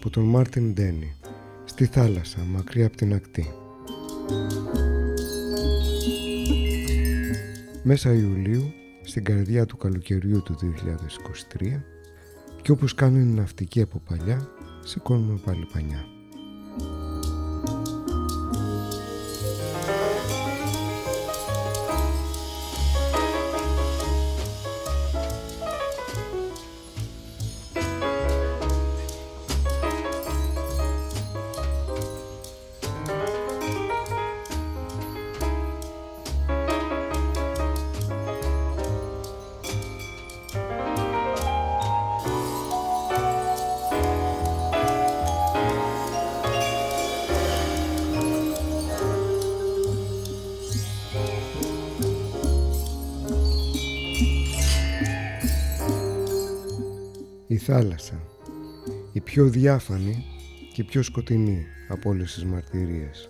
Από τον Μάρτιν Ντένι στη θάλασσα μακριά από την ακτή. Μέσα Ιουλίου στην καρδιά του καλοκαιριού του 2023 και όπως κάνουν οι ναυτικοί από παλιά σηκώνουμε πάλι πανιά. Θάλασσα, η πιο διάφανη και πιο σκοτεινή από όλες τις μαρτυρίες.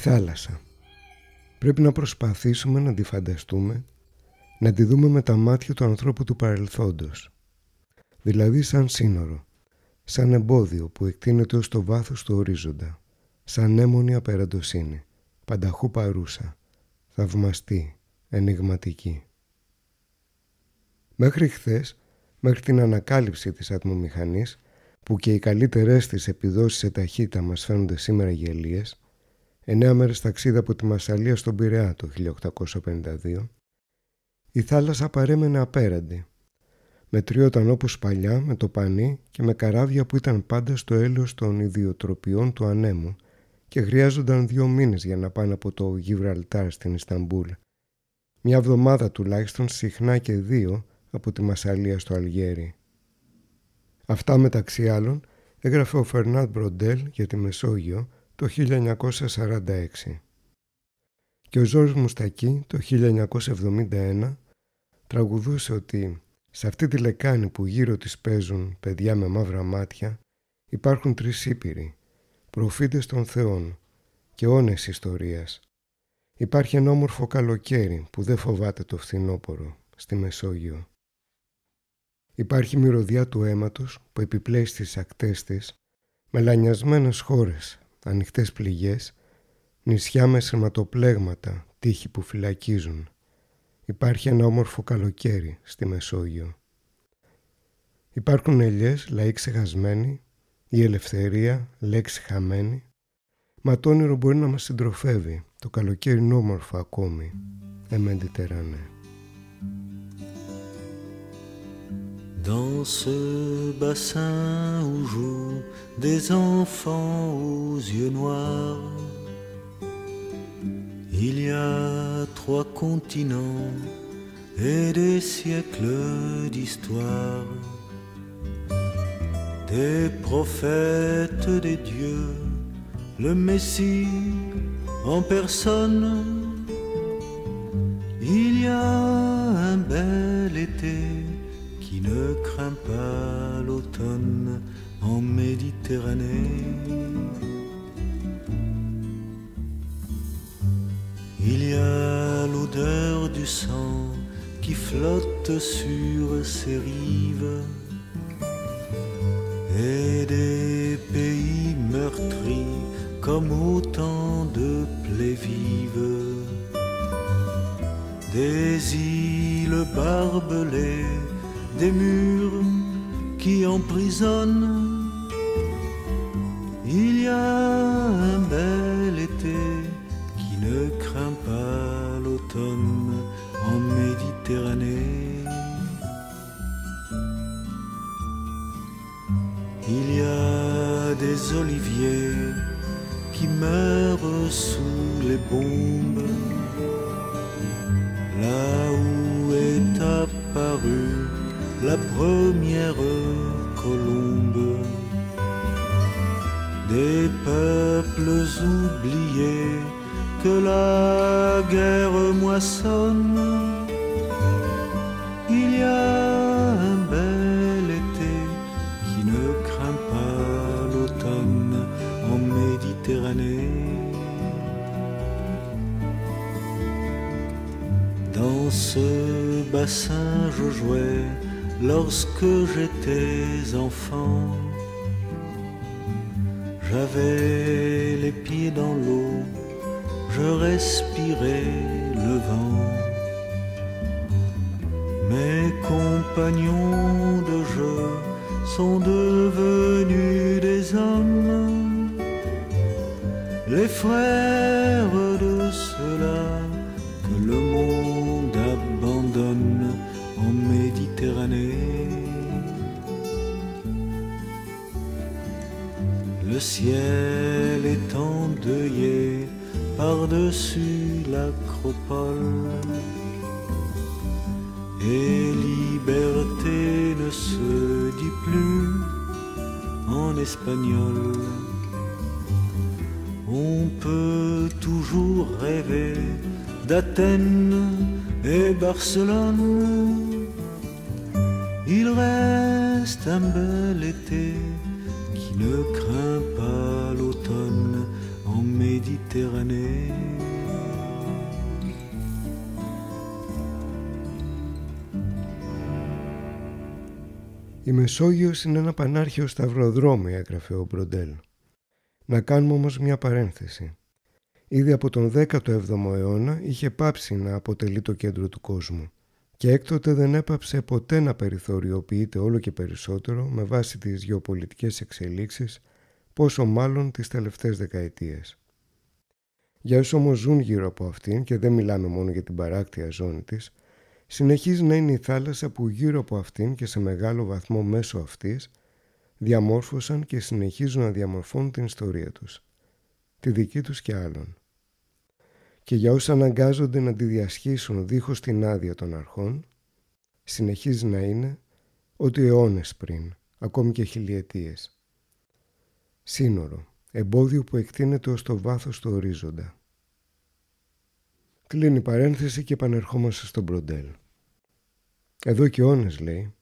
Θάλασσα. Πρέπει να προσπαθήσουμε να τη φανταστούμε, να τη δούμε με τα μάτια του ανθρώπου του παρελθόντος. Δηλαδή σαν σύνορο, σαν εμπόδιο που εκτείνεται ως το βάθος του ορίζοντα, σαν έμονη απεραντοσύνη, πανταχού παρούσα, θαυμαστή, ενηγματική. Μέχρι χθες, μέχρι την ανακάλυψη της ατμομηχανής, που και οι καλύτερες της επιδόσεις σε ταχύτητα μας φαίνονται σήμερα γελίες, εννέα μέρες ταξίδι από τη Μασαλία στον Πειραιά το 1852, η θάλασσα παρέμενε απέραντη. Μετριόταν όπως παλιά με το πανί και με καράβια που ήταν πάντα στο έλεος των ιδιοτροπιών του ανέμου και χρειάζονταν δύο μήνες για να πάνε από το Γιβραλτάρ στην Ισταμπούλ. Μια εβδομάδα τουλάχιστον συχνά και δύο από τη Μασαλία στο Αλγέρι. Αυτά μεταξύ άλλων έγραφε ο Φερνάντ Μπροντέλ για τη Μεσόγειο το 1946 και ο Ζόρις Μουστακή το 1971 τραγουδούσε ότι σε αυτή τη λεκάνη που γύρω της παίζουν παιδιά με μαύρα μάτια υπάρχουν τρεις ήπειροι, προφήτες των θεών και όνες ιστορίας. Υπάρχει ένα όμορφο καλοκαίρι που δεν φοβάται το φθινόπορο στη Μεσόγειο. Υπάρχει μυρωδιά του αίματος που επιπλέει στις ακτές της μελανιασμένες χώρες ανοιχτές πληγές, νησιά με σειρματοπλέγματα, τείχη που φυλακίζουν. Υπάρχει ένα όμορφο καλοκαίρι στη Μεσόγειο. Υπάρχουν ελιές, λαοί ξεχασμένοι, η ελευθερία, λέξη χαμένη. Μα το όνειρο μπορεί να μας συντροφεύει, το καλοκαίρι είναι όμορφο ακόμη, εμέντι Dans ce bassin où jouent des enfants aux yeux noirs, il y a trois continents et des siècles d'histoire, des prophètes des dieux, le Messie en personne. Il y a un bel été ne craint pas l'automne en Méditerranée. Il y a l'odeur du sang qui flotte sur ces rives et des pays meurtris comme autant de plaies vives, des îles barbelées, des murs qui emprisonnent. Il y a un bel été qui ne craint pas l'automne en Méditerranée. Il y a des oliviers qui meurent sous les bombes, là où est apparue la première colombe. Des peuples oubliés que la guerre moissonne. Il y a un bel été qui ne craint pas l'automne en Méditerranée. Dans ce bassin je jouais lorsque j'étais enfant. J'avais les pieds dans l'eau, je respirais le vent. Mes compagnons de jeu sont devenus des hommes, les frères Et liberté ne se dit plus en espagnol. On peut toujours rêver d'Athènes et Barcelone. Η Μεσόγειος είναι ένα πανάρχαιο σταυροδρόμι, έγραφε ο Μπροντέλ. Να κάνουμε όμως μια παρένθεση. Ήδη από τον 17ο αιώνα είχε πάψει να αποτελεί το κέντρο του κόσμου και έκτοτε δεν έπαψε ποτέ να περιθωριοποιείται όλο και περισσότερο με βάση τις γεωπολιτικές εξελίξεις, πόσο μάλλον τις τελευταίες δεκαετίες. Για όσοι όμως ζουν γύρω από αυτήν και δεν μιλάμε μόνο για την παράκτια ζώνη της, συνεχίζει να είναι η θάλασσα που γύρω από αυτήν και σε μεγάλο βαθμό μέσω αυτής διαμόρφωσαν και συνεχίζουν να διαμορφώνουν την ιστορία τους, τη δική τους και άλλων. Και για όσοι αναγκάζονται να τη διασχίσουν δίχως την άδεια των αρχών, συνεχίζει να είναι ότι αιώνες πριν, ακόμη και χιλιετίες. Σύνορο, εμπόδιο που εκτείνεται ως το βάθος του ορίζοντα. Κλείνει η παρένθεση και επανερχόμαστε στον Μπροντέλ. Εδώ και αιώνες λέει,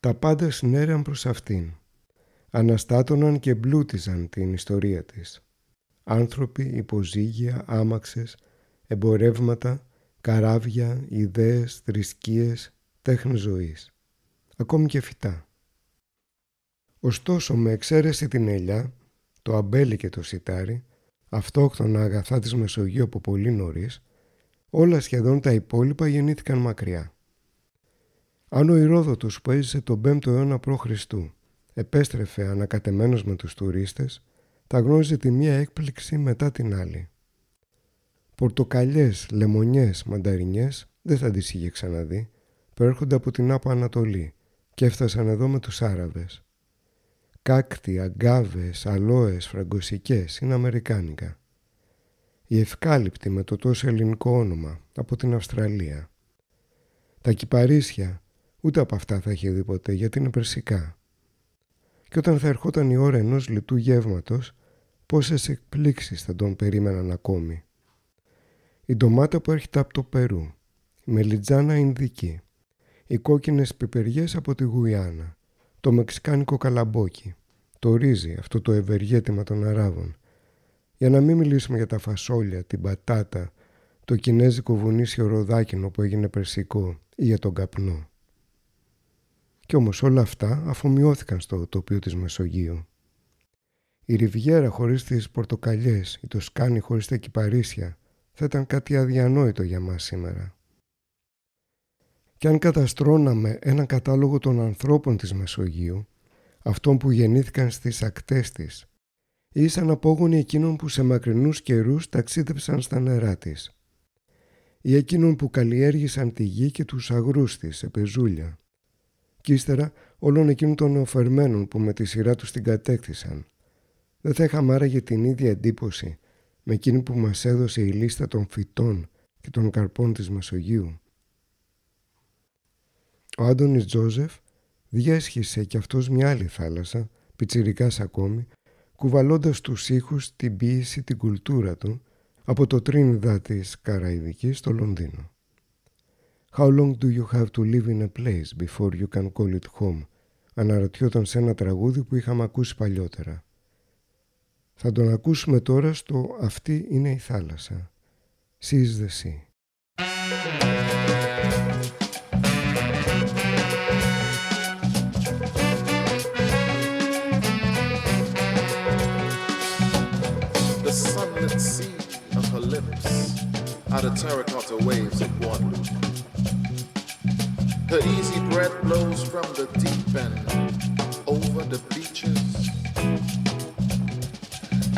τα πάντα συνέραν προς αυτήν. Αναστάτωναν και μπλούτιζαν την ιστορία της. Άνθρωποι, υποζύγια, άμαξες, εμπορεύματα, καράβια, ιδέες, θρησκείες, τέχνη ζωής. Ακόμη και φυτά. Ωστόσο, με εξαίρεση την ελιά, το αμπέλι και το σιτάρι, αυτόκτονα αγαθά της Μεσογείου από πολύ νωρίς, όλα σχεδόν τα υπόλοιπα γεννήθηκαν μακριά. Αν ο Ηρόδοτος που έζησε τον 5ο αιώνα π.Χ. επέστρεφε ανακατεμένος με τους τουρίστες, τα γνώριζε τη μία έκπληξη μετά την άλλη. Πορτοκαλιές, λεμονιές, μανταρινιές δεν θα τις είχε ξαναδεί, προέρχονται από την Άπο Ανατολή και έφτασαν εδώ με τους Άραβες. Κάκτη, αγκάβες, αλόες, φραγκοσικές είναι αμερικάνικα. Η ευκάλυπτη με το τόσο ελληνικό όνομα από την Αυστραλία. Τα κυπαρίσια ούτε από αυτά θα είχε δει ποτέ γιατί είναι περσικά. Και όταν θα ερχόταν η ώρα ενός λιτού γεύματος, πόσες εκπλήξεις θα τον περίμεναν ακόμη. Η ντομάτα που έρχεται από το Περού, η μελιτζάνα Ινδική, οι κόκκινες πιπεριές από τη Γουιάννα, το μεξικάνικο καλαμπόκι, το ρύζι, αυτό το ευεργέτημα των Αράβων. Για να μην μιλήσουμε για τα φασόλια, την πατάτα, το κινέζικο βουνίσιο ροδάκινο που έγινε περσικό ή για τον καπνό. Κι όμως όλα αυτά αφομοιώθηκαν στο τοπίο της Μεσογείου. Η Ριβιέρα χωρίς τις πορτοκαλιές ή το σκάνι χωρίς τα κυπαρίσια θα ήταν κάτι αδιανόητο για μας σήμερα. Και αν καταστρώναμε έναν κατάλογο των ανθρώπων της Μεσογείου, αυτών που γεννήθηκαν στις ακτές της, ή σαν απόγονοι εκείνων που σε μακρινούς καιρούς ταξίδεψαν στα νερά της, ή εκείνων που καλλιέργησαν τη γη και τους αγρούς της σε πεζούλια, και ύστερα όλων εκείνων των νεοφερμένων που με τη σειρά τους την κατέκτησαν. Δεν θα είχαμε άραγε την ίδια εντύπωση με εκείνη που μας έδωσε η λίστα των φυτών και των καρπών της Μεσογείου. Ο Άντωνης Τζόζεφ διέσχισε κι αυτός μια άλλη θάλασσα, πιτσιρικάς ακόμη, κουβαλώντας τους ήχους, την ποίηση, την κουλτούρα του από το τρίνιδα της Καραϊβικής στο Λονδίνο. How long do you have to live in a place before you can call it home? Αναρωτιόταν σε ένα τραγούδι που είχαμε ακούσει παλιότερα. Θα τον ακούσουμε τώρα στο «Αυτή είναι η θάλασσα». She is the sea. The sunlit sea of her lips out of terracotta waves of Guadeloupe. Her easy breath blows from the deep end over the beaches.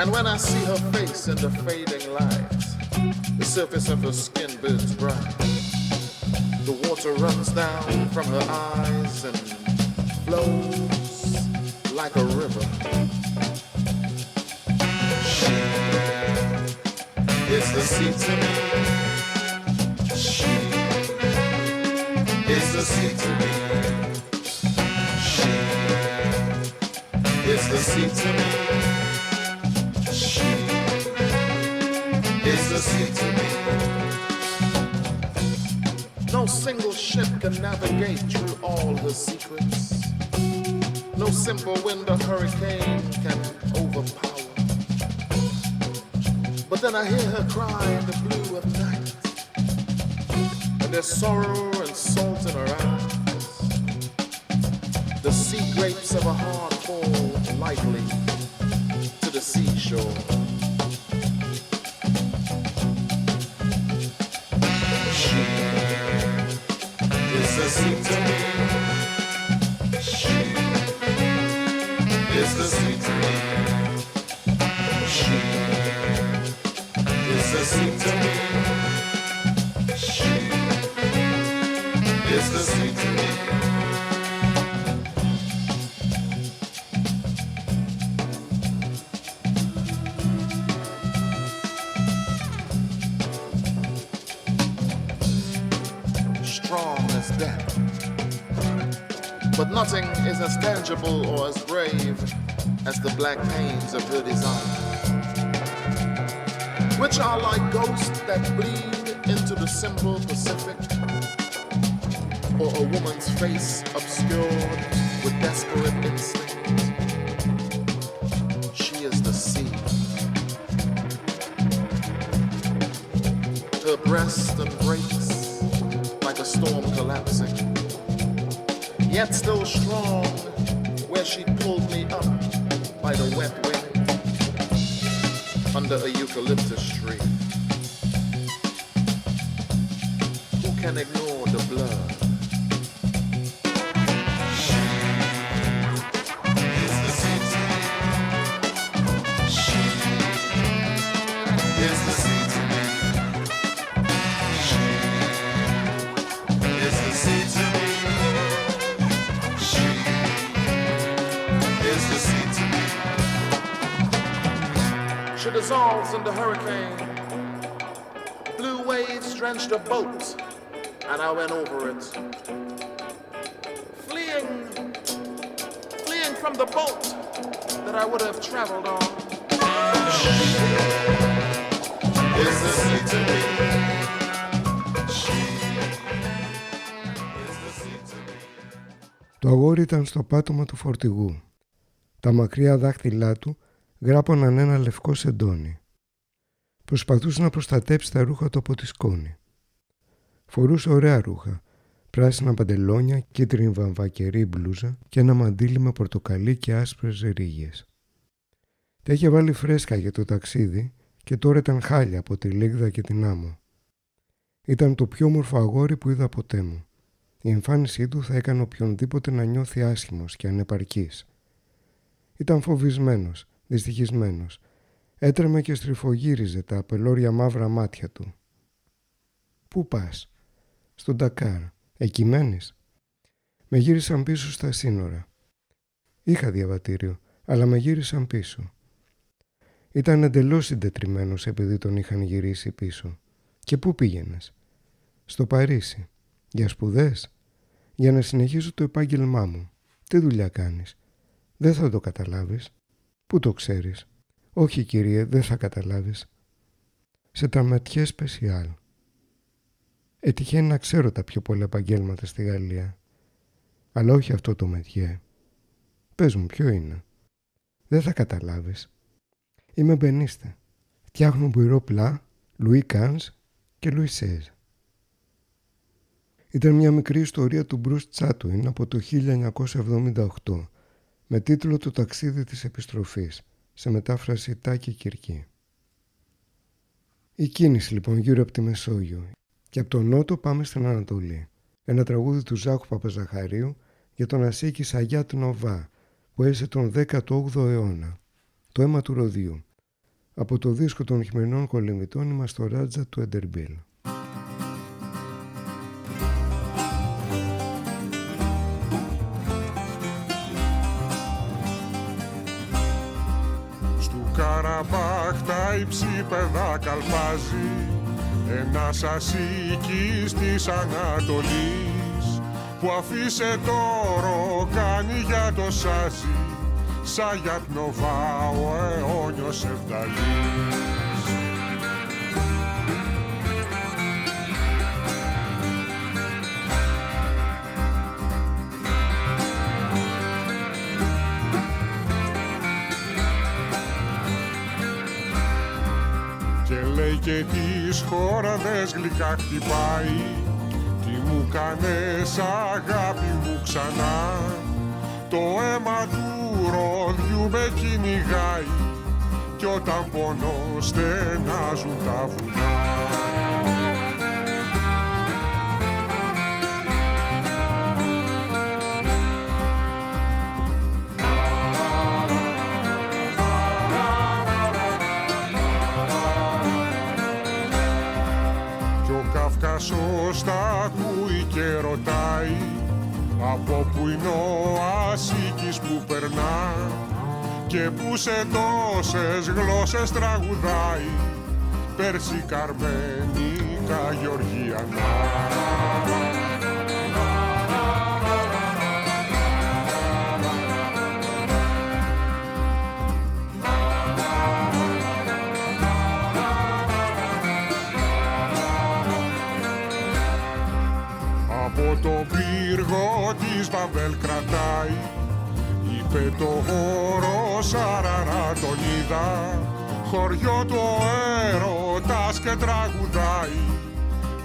And when I see her face in the fading light, the surface of her skin burns bright. The water runs down from her eyes and flows like a river. She is the sea to me. Is the sea to me. She is the sea to me. She is the sea to me. No single ship can navigate through all her secrets. No simple wind or hurricane can overpower. But then I hear her cry in the blue of night. There's sorrow and salt in her eyes. The sea grapes of her heart fall lightly to the seashore. She is the sea to me. Or as brave as the black pains of her design which are like ghosts that bleed into the simple Pacific, or a woman's face obscured with desperate instinct. She is the sea. Her breast embraces like a storm collapsing, yet still strong waves drenched a boat, and I went over it. Fleeing, fleeing from the boat that I would have traveled on. She is the sea to me. She is the sea to me. Το αγόρι ήταν στο πάτωμα του φορτηγού. Τα μακριά δάχτυλά του γράπωναν ένα λευκό σεντόνι. Προσπαθούσε να προστατέψει τα ρούχα του από τη σκόνη. Φορούσε ωραία ρούχα, πράσινα παντελόνια, κίτρινη βαμβακερή μπλούζα και ένα μαντίλι με πορτοκαλί και άσπρες ρίγες. Τα είχε βάλει φρέσκα για το ταξίδι και τώρα ήταν χάλια από τη Λίγδα και την άμμο. Ήταν το πιο όμορφο αγόρι που είδα ποτέ μου. Η εμφάνισή του θα έκανε οποιονδήποτε να νιώθει άσχημος και ανεπαρκής. Ήταν φοβισμένος, δυστυχισμένος. Έτρεμε και στριφογύριζε τα απελώρια μαύρα μάτια του. «Πού πας» «Στον Τακάρ. Εκεί μένεις» Με γύρισαν πίσω στα σύνορα. Είχα διαβατήριο, αλλά με γύρισαν πίσω. Ήταν εντελώς συντετριμένος επειδή τον είχαν γυρίσει πίσω. Και πού πήγαινες; Στο Παρίσι. Για σπουδές; Για να συνεχίσω το επάγγελμά μου. Τι δουλειά κάνεις; Δεν θα το καταλάβεις. Πού το ξέρεις; Όχι κύριε, δεν θα καταλάβεις. Σε τραμματιέ σπεσιάλ. Ετυχαίνει να ξέρω τα πιο πολλά επαγγέλματα στη Γαλλία. Αλλά όχι αυτό το μετιέ. Πες μου ποιο είναι. Δεν θα καταλάβεις. Είμαι μπενίστε. Φτιάχνω μπουιρό πλά, Λουί Κάνς και Λουί Σέζ. Ήταν μια μικρή ιστορία του Μπρουσ Τσάτουιν από το 1978 με τίτλο «Το ταξίδι της επιστροφής» σε μετάφραση Τάκη Κυρκή. Η κίνηση λοιπόν γύρω από τη Μεσόγειο και από τον Νότο πάμε στην Ανατολή. Ένα τραγούδι του Ζάχου Παπαζαχαρίου για τον Ασίκη Σαγιάτ Νοβά που έζησε τον 18ο αιώνα. Το αίμα του Ροδίου. Από το δίσκο των χειμερινών κολυμβητών είμαστε στο Ράτζα του Εντερμπίλ. Καραμπάχ τα υψίπεδα καλπάζει ένας ασίκης της Ανατολής που αφήσε το κάνει για το σάζι σαν για πνοβά ο αιώνιος Ευδαλής. Και τις χώραδες γλυκά χτυπάει. Τι μου κάνες αγάπη μου ξανά. Το αίμα του ροδιού με κυνηγάει. Κι όταν πονώ στενάζουν τα βουνά από που είναι ο Ασίκης που περνά και που σε τόσες γλώσσες τραγουδάει Πέρσι Καρμένικα Γεωργιανά. το πύργο της Βαβέλ κρατάει. Είπε το χώρο Σαραρα τον είδα. Χωριό του έρωτας και τραγουδάει.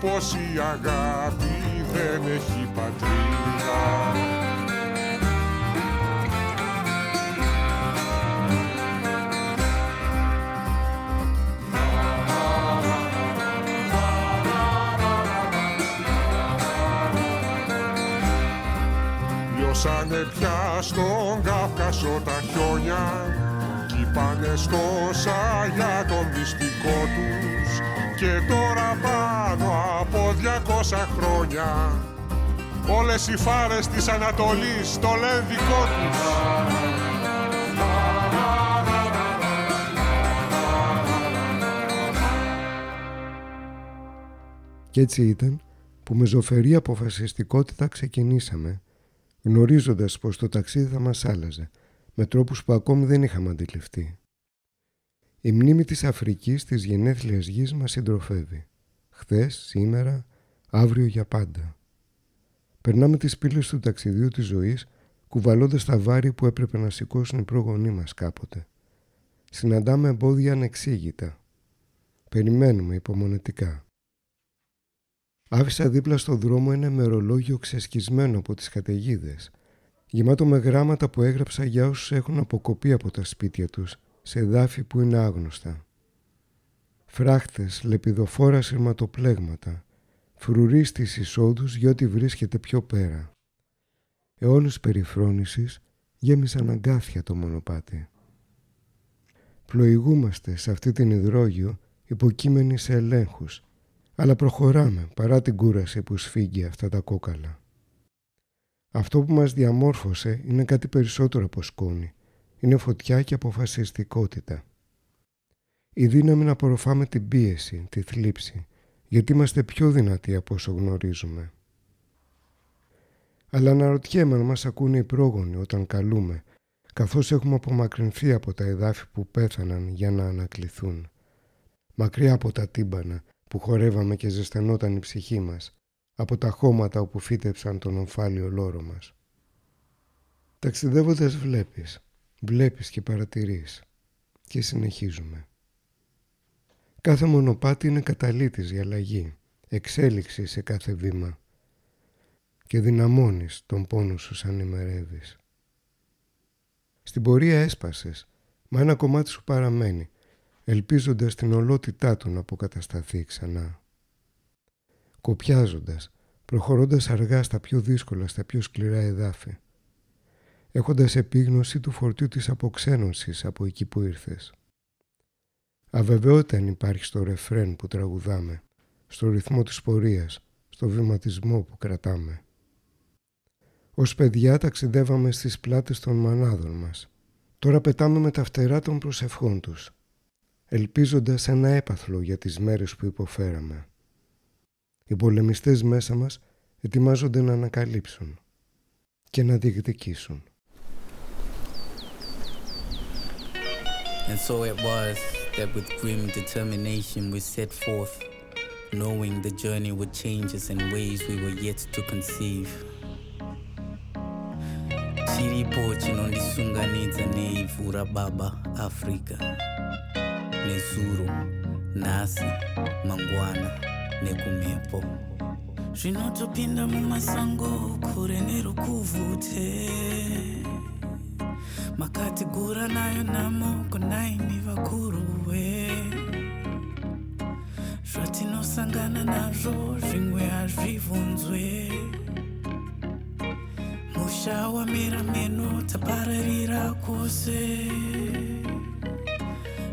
Πως η αγάπη δεν έχει πατρίδα Φτάσανε πια στον Καύκασο τα χιόνια κι πάνε στο για το μυστικό τους και τώρα πάνω από 200 χρόνια όλες οι φάρες της Ανατολής το λένε δικό τους. Κι έτσι ήταν που με ζωφερή αποφασιστικότητα ξεκινήσαμε γνωρίζοντας πως το ταξίδι θα μας άλλαζε, με τρόπους που ακόμη δεν είχαμε αντιληφθεί. Η μνήμη της Αφρικής της γενέθλιας γης μας συντροφεύει. Χθες, σήμερα, αύριο για πάντα. Περνάμε τις πύλες του ταξιδιού της ζωής κουβαλώντας τα βάρη που έπρεπε να σηκώσουν οι πρόγονοί μας κάποτε. Συναντάμε εμπόδια ανεξήγητα. Περιμένουμε υπομονετικά. Άφησα δίπλα στο δρόμο ένα μερολόγιο ξεσκισμένο από τις καταιγίδες, γεμάτο με γράμματα που έγραψα για όσους έχουν αποκοπεί από τα σπίτια τους σε εδάφη που είναι άγνωστα. Φράχτες, λεπιδοφόρα σειρματοπλέγματα, φρουρί στις εισόδους για ό,τι βρίσκεται πιο πέρα. Αιώνες περιφρόνησης γέμισαν αγκάθια το μονοπάτι. Πλοηγούμαστε σε αυτή την υδρόγειο υποκείμενοι σε ελέγχους, αλλά προχωράμε παρά την κούραση που σφίγγει αυτά τα κόκαλα. Αυτό που μας διαμόρφωσε είναι κάτι περισσότερο από σκόνη. Είναι φωτιά και αποφασιστικότητα. Η δύναμη να απορροφάμε την πίεση, τη θλίψη, γιατί είμαστε πιο δυνατοί από όσο γνωρίζουμε. Αλλά αναρωτιέμαι να μας ακούνε οι πρόγονοι όταν καλούμε, καθώς έχουμε απομακρυνθεί από τα εδάφη που πέθαναν για να ανακληθούν. Μακριά από τα τύμπανα που χορεύαμε και ζεσθενόταν η ψυχή μας, από τα χώματα όπου φύτεψαν τον ομφάλιο λόρο μας. Ταξιδεύοντας βλέπεις, βλέπεις και παρατηρείς και συνεχίζουμε. Κάθε μονοπάτι είναι καταλήτης για αλλαγή, εξέλιξη σε κάθε βήμα και δυναμώνεις τον πόνο σου σαν ημερεύεις. Στην πορεία έσπασες, μα ένα κομμάτι σου παραμένει, ελπίζοντας την ολότητά του να αποκατασταθεί ξανά. Κοπιάζοντας, προχωρώντας αργά στα πιο δύσκολα, στα πιο σκληρά εδάφη, έχοντας επίγνωση του φορτίου της αποξένωσης από εκεί που ήρθες. Αβεβαιότητα αν υπάρχει στο ρεφρέν που τραγουδάμε, στο ρυθμό της πορείας, στο βηματισμό που κρατάμε. Ως παιδιά ταξιδεύαμε στις πλάτες των μανάδων μας. Τώρα πετάμε με τα φτερά των προσευχών τους, ελπίζοντας ένα έπαθλο για τις μέρες που υποφέραμε. Οι πολεμιστές μέσα μας ετοιμάζονται να ανακαλύψουν και να διεκδικήσουν. And so it was that with grim determination we set forth, knowing the journey would change us in ways we were yet to conceive. chiripo chinondisunganidza neivhu rababa afrika nezuro nhasi mangwana nekumhepo. Zvinotopinda mumasango kure nerukuvute makatigura nayo namo kunaini vakuruwe zvatinosangana nazvo zvimwe hazvibvunzwe. Musha wamera meno tapararira kwose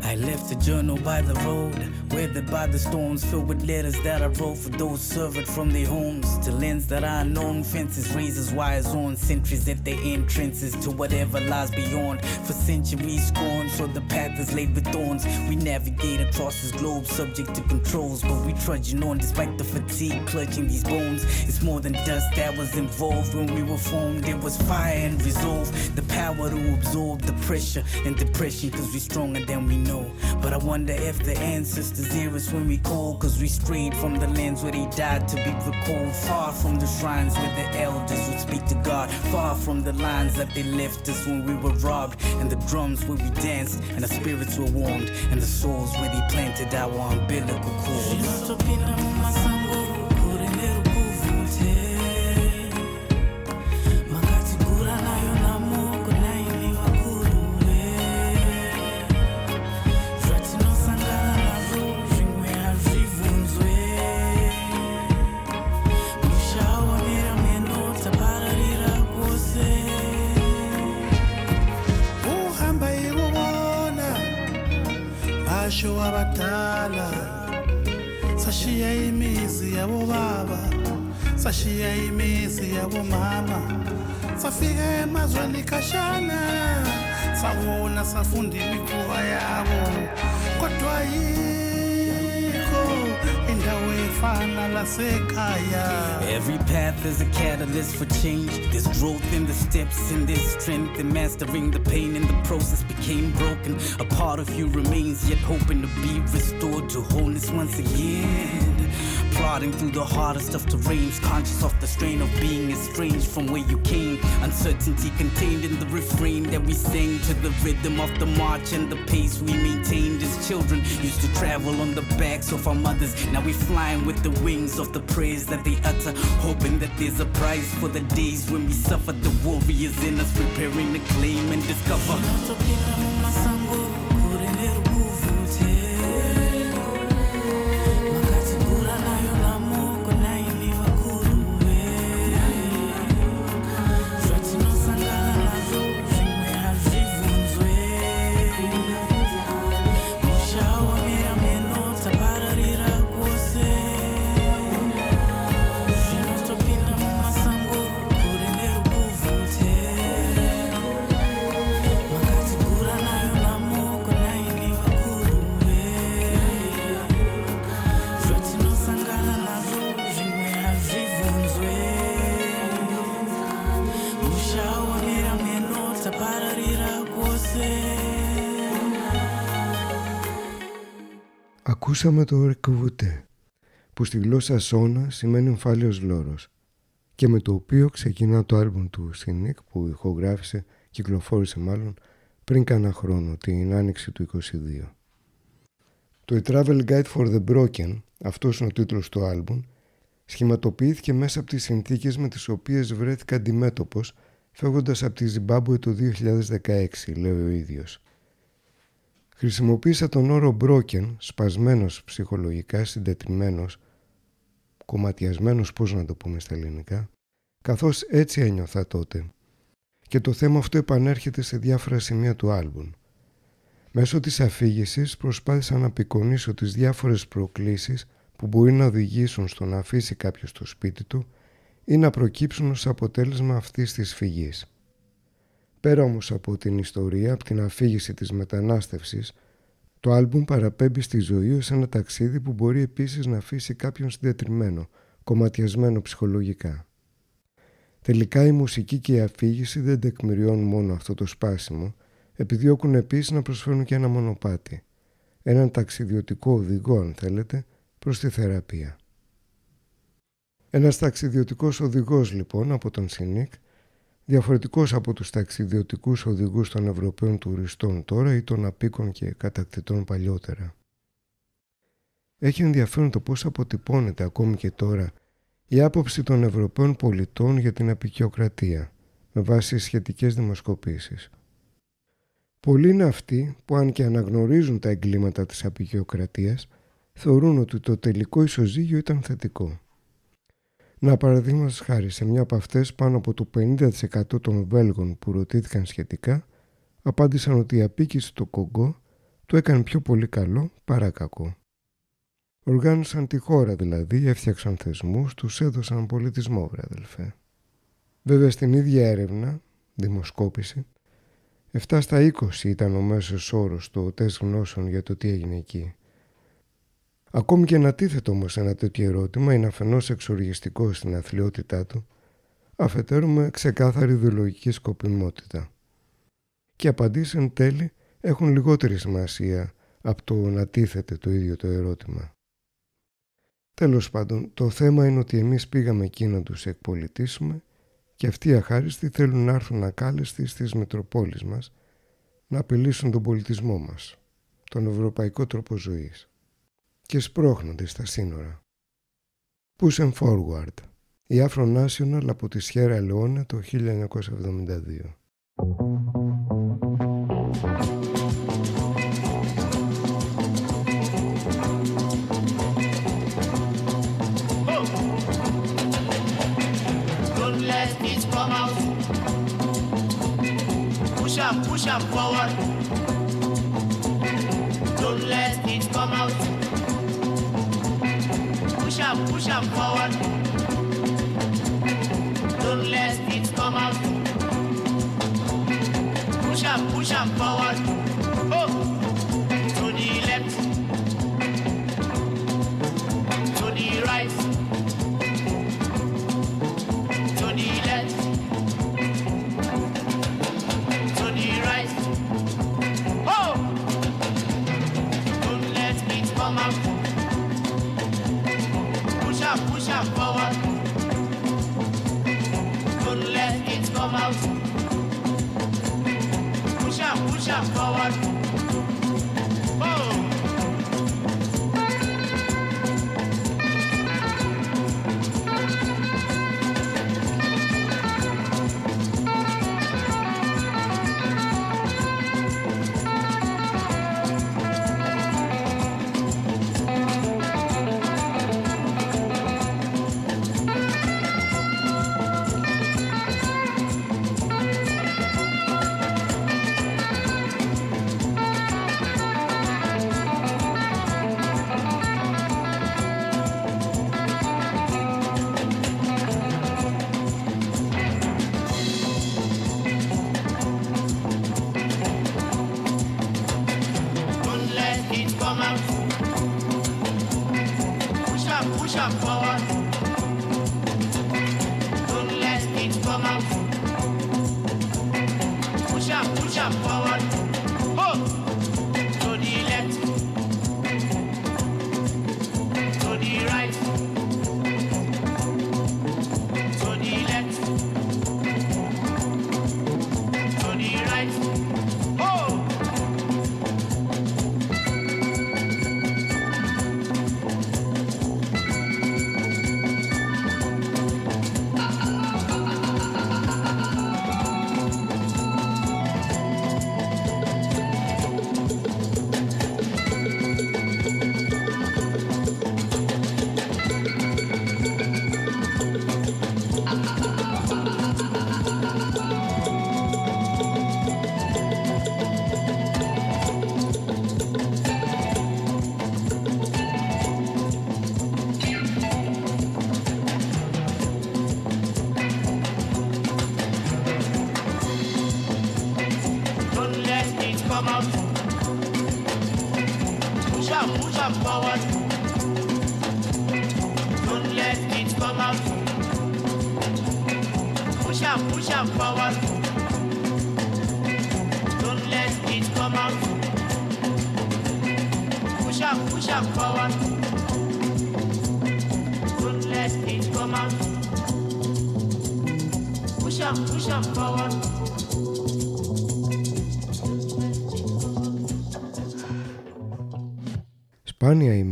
I left a journal by the road, weathered by the storms, filled with letters that I wrote for those severed from their homes. To lands that I known, fences, razors, wires on, sentries at their entrances to whatever lies beyond. For centuries gone, so the path is laid with thorns. We navigate across this globe, subject to controls, but we trudging on despite the fatigue clutching these bones. It's more than dust that was involved when we were formed. It was fire and resolve, the power to absorb the pressure and depression, cause we stronger than we know. But I wonder if the ancestors hear us when we call, cause we strayed from the lands where they died to be recalled. Far from the shrines where the elders would speak to God. Far from the lines that they left us when we were robbed. And the drums where we danced, and the spirits were warmed. And the souls where they planted our umbilical cords. Abadala. Sashiya imizi yabobaba sashiya imizi yabomama. Safika emazweni khashana sabona safunda imikhuba yabo. Kodwa yikho Every path is a catalyst for change. There's growth in the steps, and there's strength in mastering the pain. And the process became broken. A part of you remains, yet hoping to be restored to wholeness once again. Plodding through the hardest of terrains, conscious of the strain of being estranged from where you came. Uncertainty contained in the refrain that we sing to the rhythm of the march and the pace we maintained as children. Used to travel on the backs of our mothers. Now we flying with the wings of the prayers that they utter, hoping that there's a price for the days when we suffer. The warriors in us preparing to claim and discover. Ακούσαμε το «Ρεκβουτέ» που στη γλώσσα Σόνα σημαίνει εμφάλιος λόρος και με το οποίο ξεκινά το άλμπουμ του Σινίκ που ηχογράφησε, κυκλοφόρησε μάλλον πριν κάνα χρόνο, την άνοιξη του 22. Το «A Travel Guide for the Broken», αυτός είναι ο τίτλος του άλμπουμ, σχηματοποιήθηκε μέσα από τις συνθήκες με τις οποίες βρέθηκα αντιμέτωπος φεύγοντας από τη Ζιμπάμπουε το 2016, λέει ο ίδιος. Χρησιμοποίησα τον όρο broken, σπασμένος ψυχολογικά, συντετριμένος, κομματιασμένος πώς να το πούμε στα ελληνικά, καθώς έτσι ένιωθα τότε. Και το θέμα αυτό επανέρχεται σε διάφορα σημεία του άλμπουμ. Μέσω της αφήγησης προσπάθησα να απεικονίσω τις διάφορες προκλήσεις που μπορεί να οδηγήσουν στο να αφήσει κάποιος το σπίτι του ή να προκύψουν ως αποτέλεσμα αυτής της φυγής. Πέρα όμως από την ιστορία, από την αφήγηση της μετανάστευσης, το άλμπουμ παραπέμπει στη ζωή ως ένα ταξίδι που μπορεί επίσης να αφήσει κάποιον συντετριμένο, κομματιασμένο ψυχολογικά. Τελικά η μουσική και η αφήγηση δεν τεκμηριώνουν μόνο αυτό το σπάσιμο, επιδιώκουν επίσης να προσφέρουν και ένα μονοπάτι, έναν ταξιδιωτικό οδηγό αν θέλετε, προς τη θεραπεία. Ένας ταξιδιωτικός οδηγός λοιπόν από τον Σινίκ διαφορετικός από τους ταξιδιωτικούς οδηγούς των Ευρωπαίων τουριστών τώρα ή των απίκων και κατακτητών παλιότερα. Έχει ενδιαφέρον το πώς αποτυπώνεται ακόμη και τώρα η άποψη των Ευρωπαίων πολιτών για την απεικιοκρατία με βάση σχετικές δημοσκοπήσεις. Πολλοί είναι αυτοί που αν και αναγνωρίζουν τα εγκλήματα της απεικιοκρατίας θεωρούν ότι το τελικό ισοζύγιο ήταν θετικό. Να παραδείγματος χάρη σε μια από αυτές, πάνω από το 50% των Βέλγων που ρωτήθηκαν σχετικά, απάντησαν ότι η απίκηση στο Κογκό το έκανε πιο πολύ καλό παρά κακό. Οργάνωσαν τη χώρα δηλαδή, έφτιαξαν θεσμούς, τους έδωσαν πολιτισμό, βρε αδελφέ. Βέβαια στην ίδια έρευνα, δημοσκόπηση, 7 στα 20 ήταν ο μέσος όρος του τεστ γνώσεων για το τι έγινε εκεί. Ακόμη και να τίθεται όμως ένα τέτοιο ερώτημα είναι αφενός εξοργιστικό στην αθλειότητά του, αφετέρου με ξεκάθαρη ιδεολογική σκοπιμότητα. Και οι απαντήσεις εν τέλει έχουν λιγότερη σημασία από το να τίθεται το ίδιο το ερώτημα. Τέλος πάντων, το θέμα είναι ότι εμείς πήγαμε εκεί να τους εκπολιτήσουμε και αυτοί οι αχάριστοι θέλουν να έρθουν ακάλεστοι στις Μητροπόλεις μας να απειλήσουν τον πολιτισμό μας, τον ευρωπαϊκό τρόπο ζωής και σπρώχνονται στα σύνορα. Push and Forward, η Afro National από τη Σιέρα Λεόνα το 1972. Push up, push up forward. Don't let it come out. Push up, push up forward. Don't let it come out. Push up, push up forward.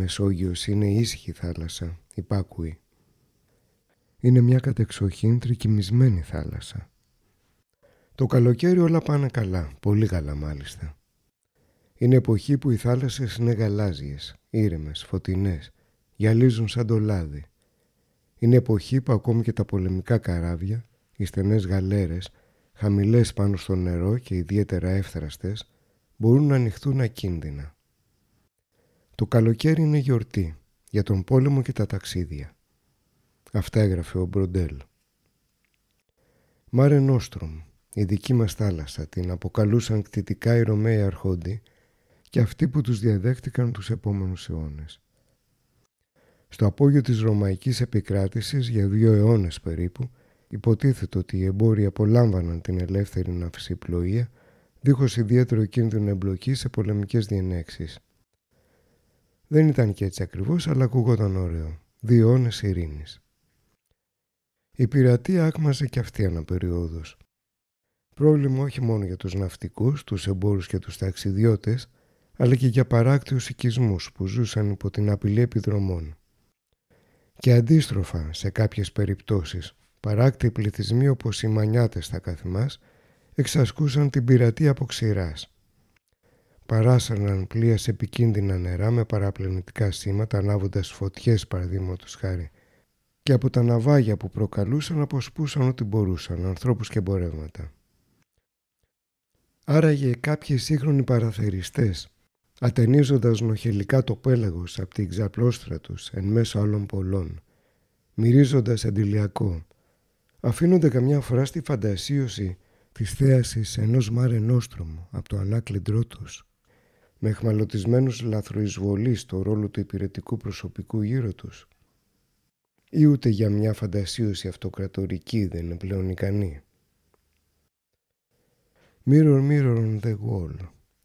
Μεσόγειος είναι ήσυχη θάλασσα, υπάκουη. Είναι μια κατεξοχήν τρικυμισμένη θάλασσα. Το καλοκαίρι όλα πάνε καλά, πολύ καλά μάλιστα. Είναι εποχή που οι θάλασσες είναι γαλάζιες, ήρεμες, φωτεινές, γυαλίζουν σαν το λάδι. Είναι εποχή που ακόμη και τα πολεμικά καράβια, οι στενές γαλέρες, χαμηλές πάνω στο νερό και ιδιαίτερα εύθραστες, μπορούν να ανοιχτούν ακίνδυνα. Το καλοκαίρι είναι γιορτή για τον πόλεμο και τα ταξίδια. Αυτά έγραφε ο Μπροντέλ. Μάρε Νόστρομ, η δική μας θάλασσα, την αποκαλούσαν κτητικά οι Ρωμαίοι αρχόντι και αυτοί που τους διαδέχτηκαν τους επόμενους αιώνες. Στο απόγειο της Ρωμαϊκής επικράτησης για δύο αιώνες περίπου υποτίθεται ότι οι εμπόροι απολάμβαναν την ελεύθερη ναυσιπλοεία δίχως ιδιαίτερο κίνδυνο εμπλοκής σε πολεμικές διενέξεις. Δεν ήταν και έτσι ακριβώς, αλλά ακούγονταν ωραίο. Δύο αιώνες ειρήνης. Η πειρατεία άκμαζε και αυτή αναπεριόδος. Πρόβλημα όχι μόνο για τους ναυτικούς, τους εμπόρους και τους ταξιδιώτες, αλλά και για παράκτιους οικισμούς που ζούσαν υπό την απειλή επιδρομών. Και αντίστροφα, σε κάποιες περιπτώσεις, παράκτιοι πληθυσμοί όπως οι μανιάτες στα καθημάς, εξασκούσαν την πειρατεία από ξηράς. Παράσαναν πλοία σε επικίνδυνα νερά με παραπλανητικά σήματα ανάβοντας φωτιές παραδείγματος χάρη και από τα ναυάγια που προκαλούσαν αποσπούσαν ό,τι μπορούσαν, ανθρώπους και εμπορεύματα. Άραγε κάποιοι σύγχρονοι παραθεριστές, ατενίζοντας νοχελικά το πέλαγος από την ξαπλώστρα τους εν μέσω άλλων πολλών, μυρίζοντας αντιλιακό, αφήνονται καμιά φορά στη φαντασίωση της θέασης ενός Μάρε Νόστρομ από το ανάκλεντρό τους, με εχμαλωτισμένους λαθροεισβολείς στο ρόλο του υπηρετικού προσωπικού γύρω τους. Ή ούτε για μια φαντασίωση αυτοκρατορική δεν είναι πλέον ικανή. Mirror, mirror on the wall.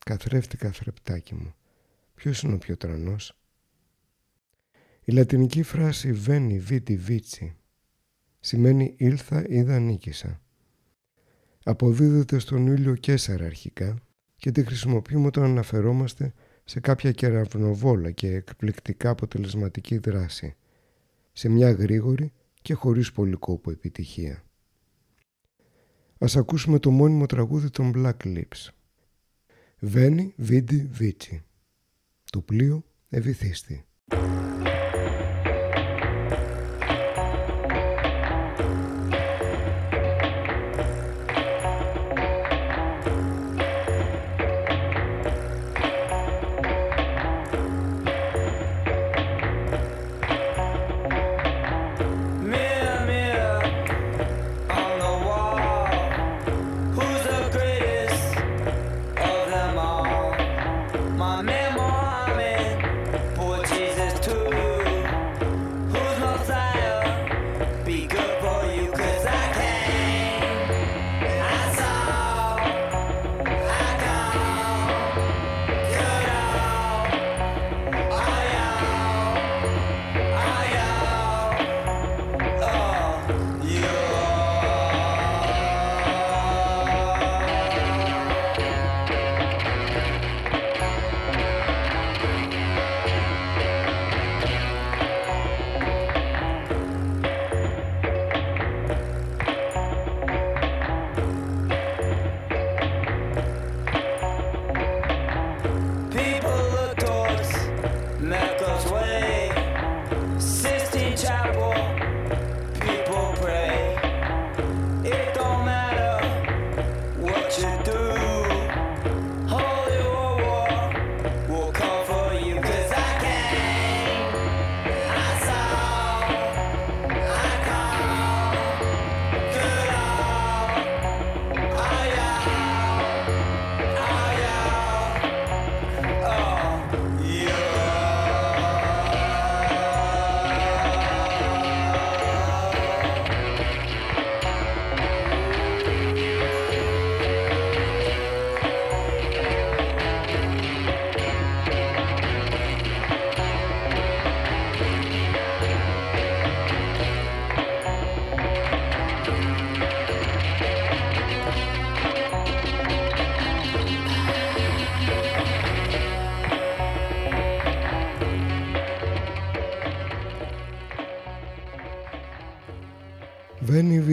Καθρέφτηκα θρεπτάκι μου. Ποιος είναι ο πιο τρανός; Η λατινική φράση «veni, vidi, vici» σημαίνει «ήλθα, είδα, νίκησα». Αποδίδεται στον ήλιο Κέσσαρα αρχικά και τη χρησιμοποιούμε όταν αναφερόμαστε σε κάποια κεραυνοβόλα και εκπληκτικά αποτελεσματική δράση, σε μια γρήγορη και χωρίς πολύ κόπο επιτυχία. Ας ακούσουμε το μόνιμο τραγούδι των Black Lips. Βένι Βίντι Βίτσι. Το πλοίο ευηθίστη.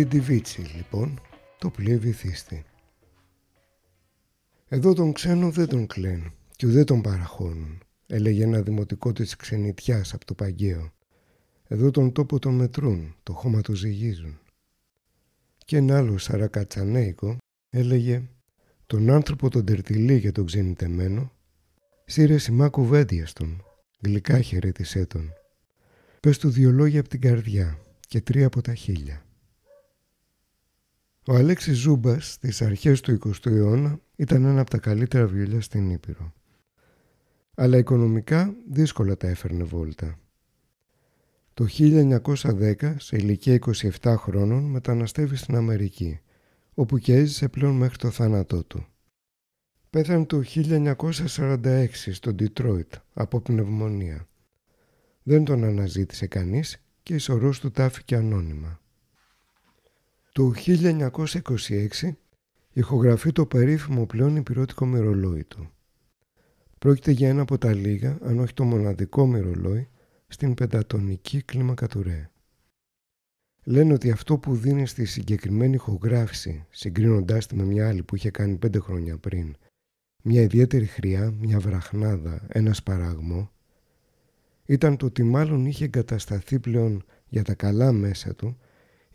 Βαίνει Βιντιβίτσι λοιπόν, το πλοίο βυθίστη. Εδώ τον ξένο δεν τον κλαίνουν και ουδέ τον παραχώνουν, έλεγε ένα δημοτικό της ξενιτιάς από το Παγκαίο. Εδώ τον τόπο τον μετρούν, το χώμα το ζυγίζουν. Και ένα άλλο σαρακατσανέικο έλεγε τον άνθρωπο τον τερτιλί για τον ξενιτεμένο σύρε σημά κουβέντιας στον, γλυκά χαιρέτησέ τον. Πες του δυο λόγια από την καρδιά και τρία από τα χίλια. Ο Αλέξης Ζούμπας στις αρχές του 20ου αιώνα ήταν ένα από τα καλύτερα βιολιά στην Ήπειρο. Αλλά οικονομικά δύσκολα τα έφερνε βόλτα. Το 1910, σε ηλικία 27 χρόνων, μεταναστεύει στην Αμερική, όπου και έζησε πλέον μέχρι το θάνατό του. Πέθανε το 1946 στο Ντιτρόιτ από πνευμονία. Δεν τον αναζήτησε κανείς και η σωρός του τάφηκε ανώνυμα. Το 1926 ηχογραφεί το περίφημο πλέον υπηρώτικο μυρολόι του. Πρόκειται για ένα από τα λίγα, αν όχι το μοναδικό μυρολόι, στην πεντατονική κλίμακα του ΡΕ. Λένε ότι αυτό που δίνει στη συγκεκριμένη ηχογράφηση, συγκρίνοντάς τη με μια άλλη που είχε κάνει πέντε χρόνια πριν, μια ιδιαίτερη χρειά, μια βραχνάδα, ένα σπαράγμο, ήταν το ότι μάλλον είχε εγκατασταθεί πλέον για τα καλά μέσα του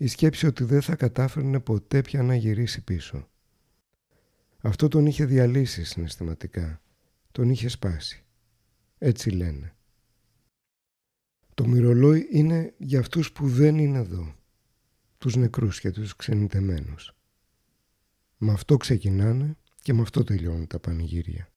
η σκέψη ότι δεν θα κατάφερνε ποτέ πια να γυρίσει πίσω. Αυτό τον είχε διαλύσει συναισθηματικά. Τον είχε σπάσει. Έτσι λένε. Το μυρολόι είναι για αυτούς που δεν είναι εδώ. Τους νεκρούς και τους ξενιτεμένους. Με αυτό ξεκινάνε και με αυτό τελειώνουν τα πανηγύρια.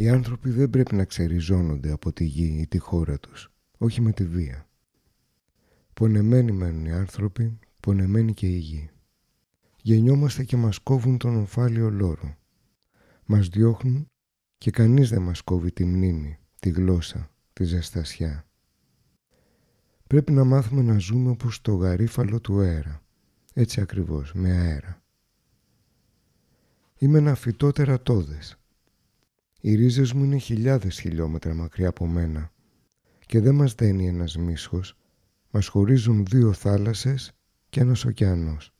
Οι άνθρωποι δεν πρέπει να ξεριζώνονται από τη γη ή τη χώρα τους, όχι με τη βία. Πονεμένοι μένουν οι άνθρωποι, πονεμένοι και η γη. Γεννιόμαστε και μας κόβουν τον ομφάλιο λόρο. Μας διώχνουν και κανείς δεν μας κόβει τη μνήμη, τη γλώσσα, τη ζεστασιά. Πρέπει να μάθουμε να ζούμε όπως το γαρίφαλο του αέρα. Έτσι ακριβώς, με αέρα. Είμαι ένα φυτό τερατώδες. Οι ρίζες μου είναι χιλιάδες χιλιόμετρα μακριά από μένα και δεν μας δένει ένας μίσχος, μας χωρίζουν δύο θάλασσες και ένας ωκεανός.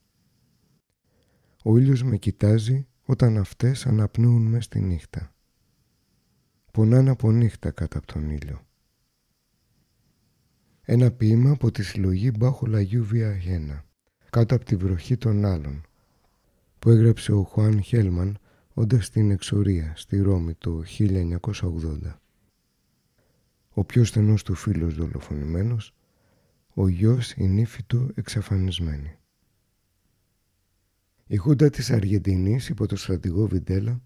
Ο ήλιος με κοιτάζει όταν αυτές αναπνέουν μες στη νύχτα. Πονάνε από νύχτα κάτω από τον ήλιο. Ένα ποίημα από τη συλλογή Μπάχου Λαγιού Βιαγένα, κάτω από τη βροχή των άλλων, που έγραψε ο Χουάν Χέλμαν όντα στην εξορία στη Ρώμη το 1980. Ο πιο στενός του φίλος δολοφονημένος, ο γιος η νύφη του εξαφανισμένη. Η Χούντα της Αργεντινής υπό το στρατηγό Βιντέλα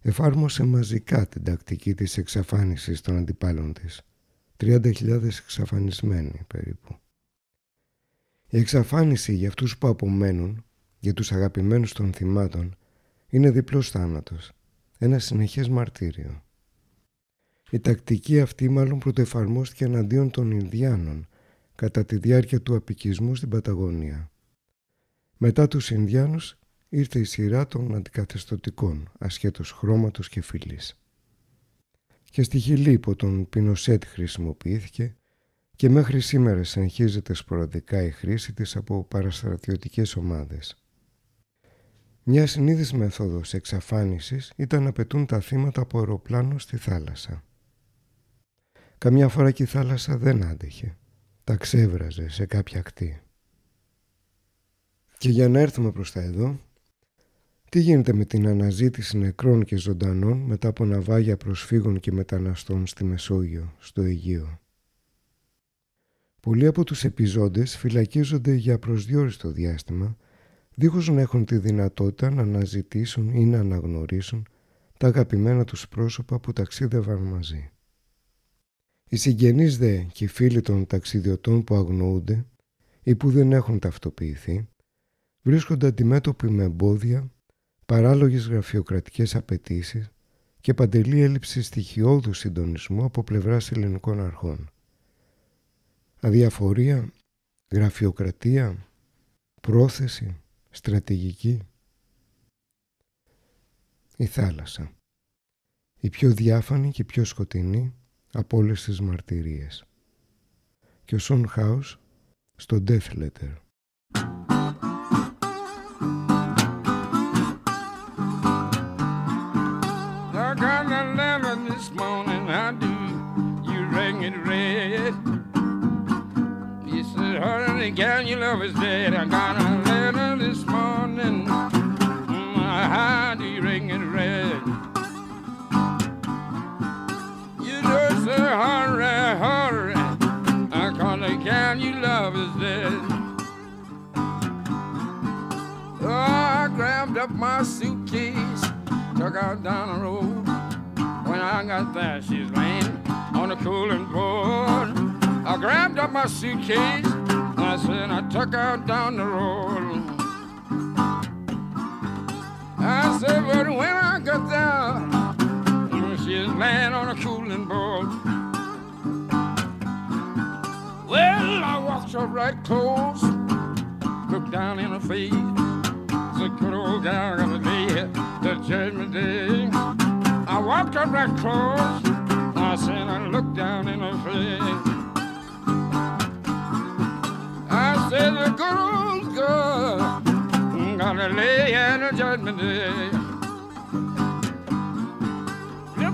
εφάρμοσε μαζικά την τακτική της εξαφάνισης των αντιπάλων της. 30.000 εξαφανισμένοι περίπου. Η εξαφάνιση για αυτούς που απομένουν, για τους αγαπημένους των θυμάτων, είναι διπλός θάνατος, ένα συνεχές μαρτύριο. Η τακτική αυτή μάλλον πρωτοεφαρμόστηκε εναντίον των Ινδιάνων κατά τη διάρκεια του απικισμού στην Παταγωνία. Μετά τους Ινδιάνους ήρθε η σειρά των αντικαθεστωτικών, ασχέτως χρώματος και φυλής. Και στη Χιλή υπό τον Πινοσέτ χρησιμοποιήθηκε και μέχρι σήμερα συνεχίζεται σποραδικά η χρήση της από παραστρατιωτικές ομάδες. Μια συνήθις μέθοδος εξαφάνισης ήταν να πετούν τα θύματα από αεροπλάνο στη θάλασσα. Καμιά φορά και η θάλασσα δεν άντεχε. Τα ξέβραζε σε κάποια ακτή. Και για να έρθουμε προς τα εδώ, τι γίνεται με την αναζήτηση νεκρών και ζωντανών μετά από ναυάγια προσφύγων και μεταναστών στη Μεσόγειο, στο Αιγαίο; Πολλοί από τους επιζώντες φυλακίζονται για προσδιοριστό διάστημα δίχως να έχουν τη δυνατότητα να αναζητήσουν ή να αναγνωρίσουν τα αγαπημένα τους πρόσωπα που ταξίδευαν μαζί. Οι συγγενείς δε και οι φίλοι των ταξιδιωτών που αγνοούνται ή που δεν έχουν ταυτοποιηθεί βρίσκονται αντιμέτωποι με εμπόδια, παράλογες γραφειοκρατικές απαιτήσεις και παντελή έλλειψη στοιχειώδους συντονισμού από πλευράς ελληνικών αρχών. Αδιαφορία, γραφειοκρατία, πρόθεση, στρατηγική. Η θάλασσα. Η πιο διάφανη και πιο σκοτεινή από όλες τις μαρτυρίες. Και ο Σον Χάους στο Death Letter. this morning, I do. You ring it red. He said, honey, gal, your love is dead. I got a letter this morning. Mm, how do you ring it red? You just say, hurry, hurry. I call the gal, your love is dead. Oh, I grabbed up my suitcase, took out down the road. When I got there, she's laying on the cooling board. I grabbed up my suitcase, and I said, I took her down the road. I said, but when I got there, she's laying on a cooling board. Well, I walked up right close, looked down in her face. Said, good old gal, gonna be the judgment day. I walked up that close. I said, I looked down in her face. I said, the good old girl gonna lay in a judgment day. The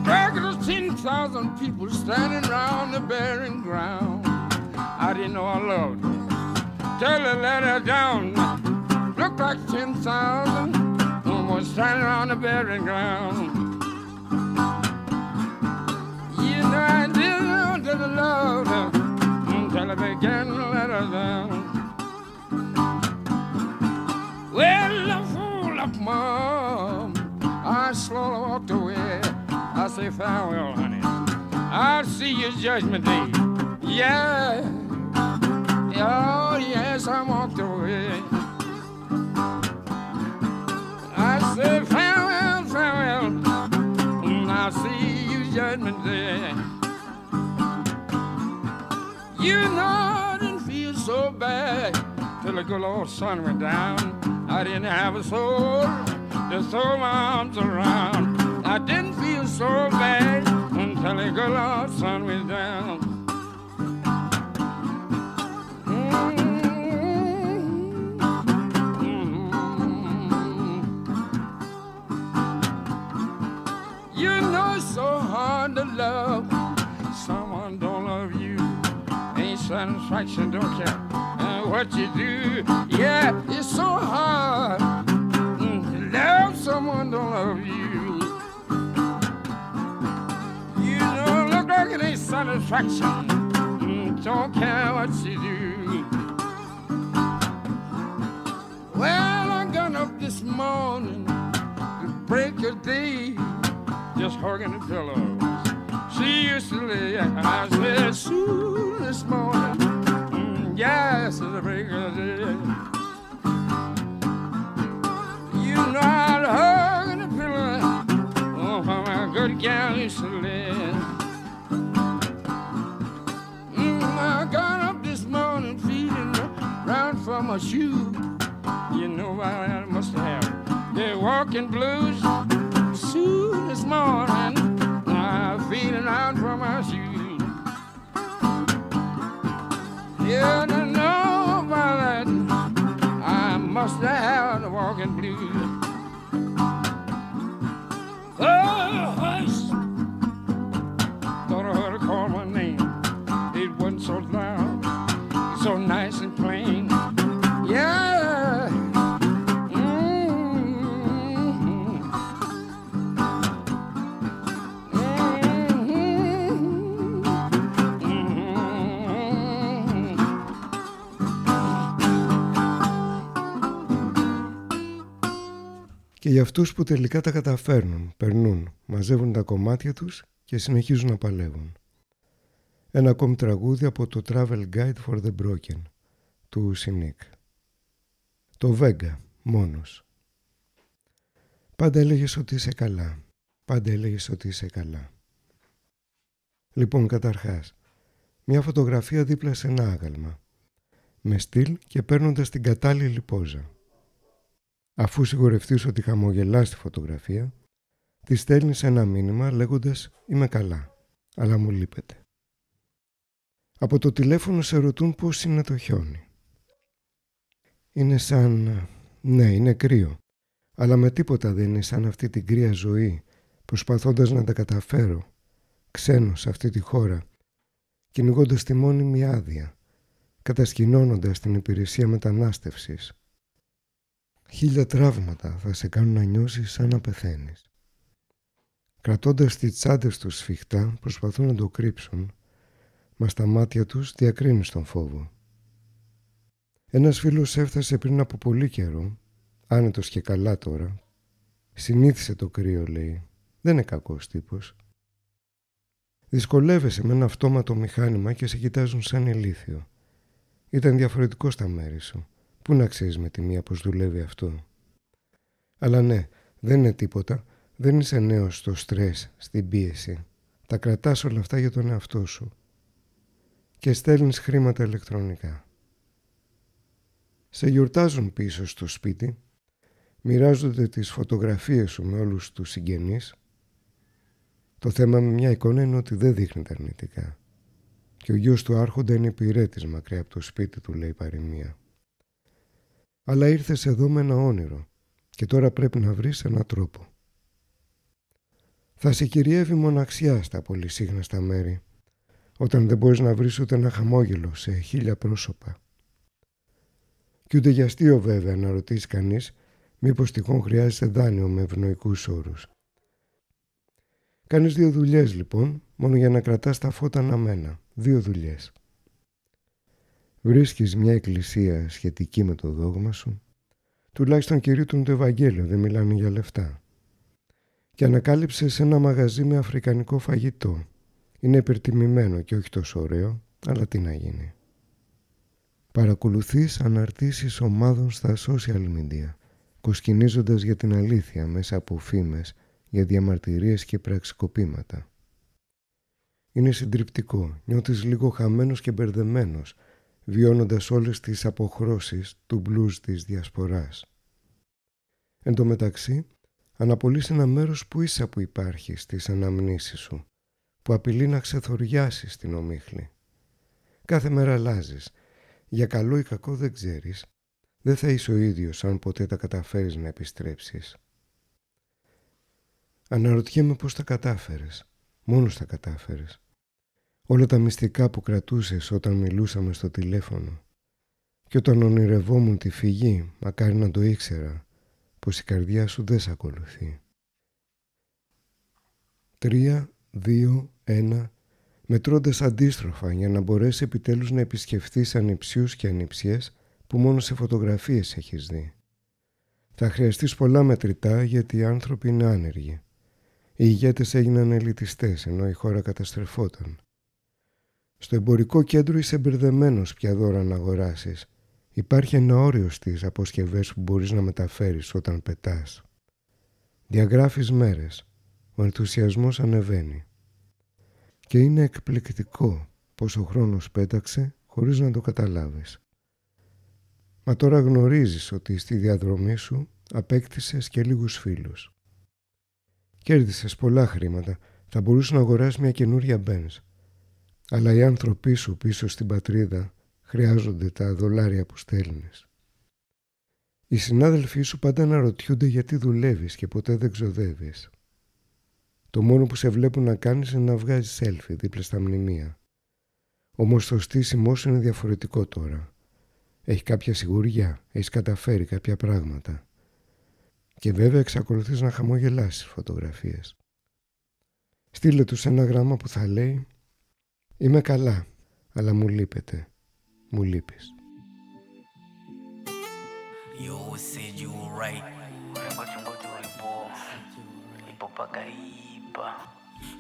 10,000 people standing around the barren ground. I didn't know I loved her. Tell her, let her down. Look like 10,000 was standing around the barren ground. I say, farewell, honey. I'll see you judgment day. Yeah. Oh, yes, I walked away. I said farewell, farewell. Mm, I'll see you judgment day. You know I didn't feel so bad till the good old sun went down. I didn't have a soul to throw my arms around. I didn't feel so bad until the good old sun went down. You know it's so hard to love someone don't love you. Ain't satisfaction, don't care uh, what you do. Yeah, it's so hard mm, to love someone don't love. You ain't satisfaction. Mm, don't care what you do. Well, I got up this morning to break a day, just hugging the pillows. She used to lay, I said, soon this morning, mm, yes, it's a break of day. You know I'd hug in the pillow, oh, my good gal used to live. For my shoe. You know I must have. They're walking blues. Soon this morning, I'm feeling out for my shoes. Yeah, I know about that. I must have the walking blues. Και για αυτούς που τελικά τα καταφέρνουν, περνούν, μαζεύουν τα κομμάτια τους και συνεχίζουν να παλεύουν. Ένα ακόμη τραγούδι από το Travel Guide for the Broken του Σινίκ. Το Βέγγα, μόνος. Πάντα έλεγες ότι είσαι καλά. Πάντα έλεγες ότι είσαι καλά. Λοιπόν, καταρχάς, μια φωτογραφία δίπλα σε ένα άγαλμα. Με στυλ και παίρνοντας την κατάλληλη πόζα. Αφού σιγουρευτείς ότι χαμογελάς τη φωτογραφία, τη στέλνεις ένα μήνυμα λέγοντας «Είμαι καλά, αλλά μου λείπετε». Από το τηλέφωνο σε ρωτούν πώς είναι το χιόνι. Είναι σαν... ναι, είναι κρύο, αλλά με τίποτα δεν είναι σαν αυτή την κρύα ζωή, προσπαθώντας να τα καταφέρω, ξένος σε αυτή τη χώρα, κυνηγώντας τη μόνιμη άδεια, κατασκηνώνοντας την υπηρεσία μετανάστευσης, Χίλια τραύματα θα σε κάνουν να νιώσεις σαν να πεθαίνεις. Κρατώντας τις τσάντες τους σφιχτά προσπαθούν να το κρύψουν, μας στα μάτια τους διακρίνουν τον φόβο. Ένας φίλος έφτασε πριν από πολύ καιρό, άνετος και καλά τώρα. Συνήθισε το κρύο, λέει. Δεν είναι κακός τύπος. Δυσκολεύεσαι με ένα αυτόματο μηχάνημα και σε κοιτάζουν σαν ηλίθιο. Ήταν διαφορετικό στα μέρη σου. Πού να ξέρεις με τη μία πως δουλεύει αυτό. Αλλά ναι, δεν είναι τίποτα. Δεν είσαι νέος στο στρες, στην πίεση. Τα κρατάς όλα αυτά για τον εαυτό σου. Και στέλνεις χρήματα ηλεκτρονικά. Σε γιορτάζουν πίσω στο σπίτι. Μοιράζονται τις φωτογραφίες σου με όλους τους συγγενείς. Το θέμα με μια εικόνα είναι ότι δεν δείχνεται αρνητικά. Και ο γιος του άρχοντα είναι υπηρέτης μακριά από το σπίτι του, λέει παροιμία αλλά ήρθες εδώ με ένα όνειρο και τώρα πρέπει να βρεις έναν τρόπο. Θα σε κυριεύει μοναξιά στα πολυσύγναστα μέρη, όταν δεν μπορείς να βρεις ούτε ένα χαμόγελο σε χίλια πρόσωπα. Κι ούτε για αστείο βέβαια να ρωτήσει κανείς μήπως τυχόν χρειάζεται δάνειο με ευνοϊκούς όρους. Κάνεις δύο δουλειές λοιπόν, μόνο για να κρατάς τα φώτα αναμένα. Δύο δουλειές. Βρίσκεις μια εκκλησία σχετική με το δόγμα σου, τουλάχιστον κηρύττουν το Ευαγγέλιο, δεν μιλάνε για λεφτά. και ανακάλυψες σε ένα μαγαζί με αφρικανικό φαγητό. Είναι υπερτιμημένο και όχι τόσο ωραίο, αλλά τι να γίνει. Παρακολουθείς αναρτήσεις ομάδων στα social media, κοσκινίζοντας για την αλήθεια μέσα από φήμες για διαμαρτυρίες και πραξικοπήματα. Είναι συντριπτικό, νιώθεις λίγο χαμένος και μπερδεμένος, βιώνοντας όλες τις αποχρώσεις του μπλουζ της διασποράς. Εν τω μεταξύ, αναπολύς ένα μέρος που ίσα που υπάρχει στις αναμνήσεις σου, που απειλεί να ξεθοριάσεις την ομίχλη. Κάθε μέρα αλλάζεις. Για καλό ή κακό δεν ξέρεις. Δεν θα είσαι ο ίδιος αν ποτέ τα καταφέρεις να επιστρέψεις. Αναρωτιέμαι πώς τα κατάφερες. Μόνος τα κατάφερες. Όλα τα μυστικά που κρατούσες όταν μιλούσαμε στο τηλέφωνο. Και όταν ονειρευόμουν τη φυγή, μακάρι να το ήξερα, πως η καρδιά σου δεν σε ακολουθεί. Τρία, δύο, ένα, μετρώντας αντίστροφα για να μπορέσει επιτέλους να επισκεφθείς ανιψιούς και ανιψιές που μόνο σε φωτογραφίες έχεις δει. Θα χρειαστείς πολλά μετρητά γιατί οι άνθρωποι είναι άνεργοι. Οι ηγέτες έγιναν ελιτιστές ενώ η χώρα καταστρεφόταν. Στο εμπορικό κέντρο είσαι μπερδεμένος πια δώρα να αγοράσεις. Υπάρχει ένα όριο στις αποσκευές που μπορείς να μεταφέρεις όταν πετάς. Διαγράφεις μέρες. Ο ενθουσιασμός ανεβαίνει. Και είναι εκπληκτικό πως ο χρόνος πέταξε χωρίς να το καταλάβεις. Μα τώρα γνωρίζεις ότι στη διαδρομή σου απέκτησες και λίγους φίλους. Κέρδισες πολλά χρήματα. Θα μπορούσες να αγοράσεις μια καινούρια Benz. Αλλά οι άνθρωποι σου πίσω στην πατρίδα χρειάζονται τα δολάρια που στέλνεις. Οι συνάδελφοί σου πάντα αναρωτιούνται γιατί δουλεύεις και ποτέ δεν ξοδεύεις. Το μόνο που σε βλέπουν να κάνεις είναι να βγάζεις selfie δίπλα στα μνημεία. Όμως το στήσιμό σου είναι διαφορετικό τώρα. Έχει κάποια σιγουριά, έχεις καταφέρει κάποια πράγματα. Και βέβαια εξακολουθείς να χαμογελάσεις φωτογραφίες. Στείλε τους ένα γράμμα που θα λέει «Είμαι καλά, αλλά μου λείπετε, μου λείπεις». You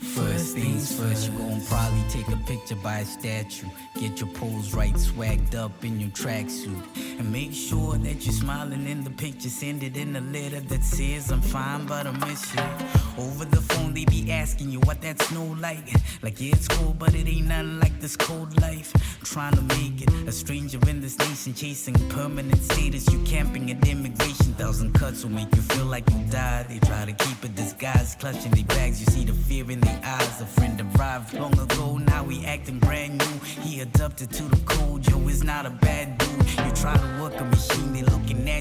First things first, you gon' probably take a picture by a statue. Get your pose right, swagged up in your tracksuit. And make sure that you're smiling in the picture. Send it in a letter that says, I'm fine, but I miss you. Over the phone, they be asking you what that snow like. Like, yeah, it's cold, but it ain't nothing like this cold life. Trying to make it a stranger in this nation, chasing permanent status. You camping at immigration, thousand cuts will make you feel like you died. They try to keep a disguise, clutching their bags. You see the fear in their eyes. A friend arrived long ago, now he acting brand new. He adapted to the code, yo, it's not a bad dude. You try to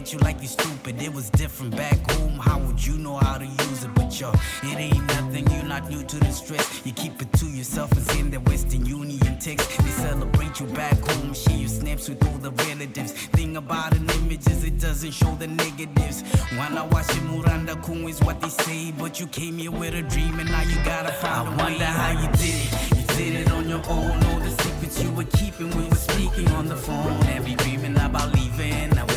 at you like you stupid. It was different back home, how would you know how to use it? But yo, it ain't nothing, you're not new to the stress. You keep it to yourself and send that Western Union text. They celebrate you back home, share your snaps with all the relatives. Thing about an image is it doesn't show the negatives. When I watch it, Muranda Kun is what they say, but you came here with a dream and now you gotta find I a wonder how you did it. You did it on your own, all the secrets you were keeping. We were speaking on the phone, every dreaming about leaving. I I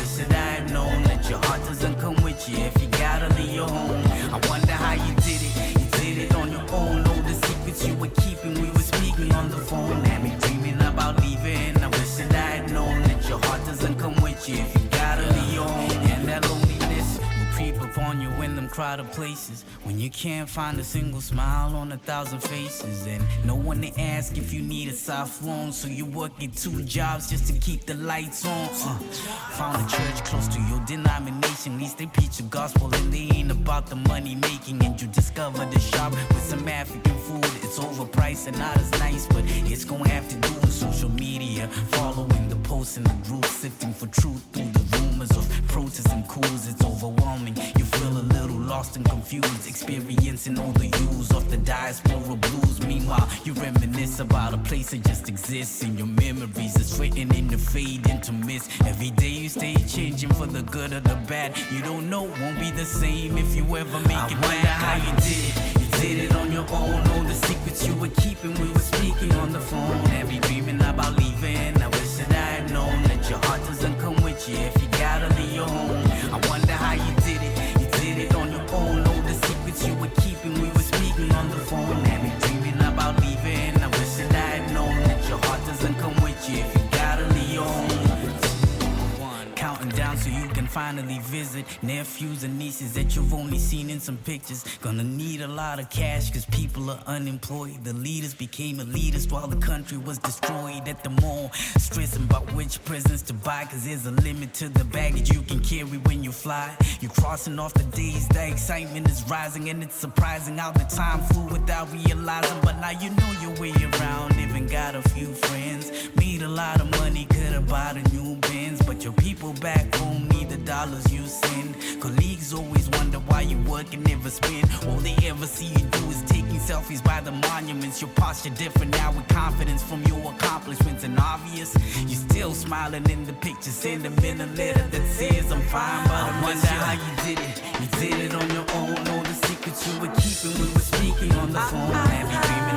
that your heart doesn't come with you if you gotta leave your home. I wonder how you did it. You did it on your own, all the secrets you were keeping. We were speaking on the phone, had me dreaming about leaving. I wish that I had known that your heart doesn't come with you upon you in them crowded places. When you can't find a single smile on a thousand faces. And no one to ask if you need a soft loan so you working two jobs just to keep the lights on. Uh, found a church close to your denomination. At least they preach the gospel and they ain't about the money making. And you discover the shop with some african food. It's overpriced and not as nice but it's gonna have to do with social media. Following the posts in the group sifting for truth through the protests and coups it's overwhelming. You feel a little lost and confused experiencing all the hues of the diaspora blues. Meanwhile you reminisce about a place that just exists in your memories it's written in the fade into mist. Every day you stay changing for the good or the bad. You don't know won't be the same if you ever make I it back. How you did it. Did it on your own. All the secrets you were keeping we were speaking on the phone. Every dreaming about leaving. I wish that I had known that your heart doesn't come with you if finally visit nephews and nieces that you've only seen in some pictures. Gonna need a lot of cash cause people are unemployed. The leaders became elitist while the country was destroyed at the mall. Stressing about which presents to buy cause there's a limit to the baggage you can carry when you fly. You're crossing off the days, the excitement is rising and it's surprising how the time flew without realizing. But now you know your way around, even got a few friends. A lot of money, could've bought a new Benz. But your people back home need the dollars you send. Colleagues always wonder why you work and never spend. All they ever see you do is taking selfies by the monuments. Your posture different now with confidence from your accomplishments and obvious. you're still smiling in the picture, send them in a letter that says I'm fine, but I wonder how you did it. You did it on your own. All the secrets you were keeping, we were speaking on the phone. You dreaming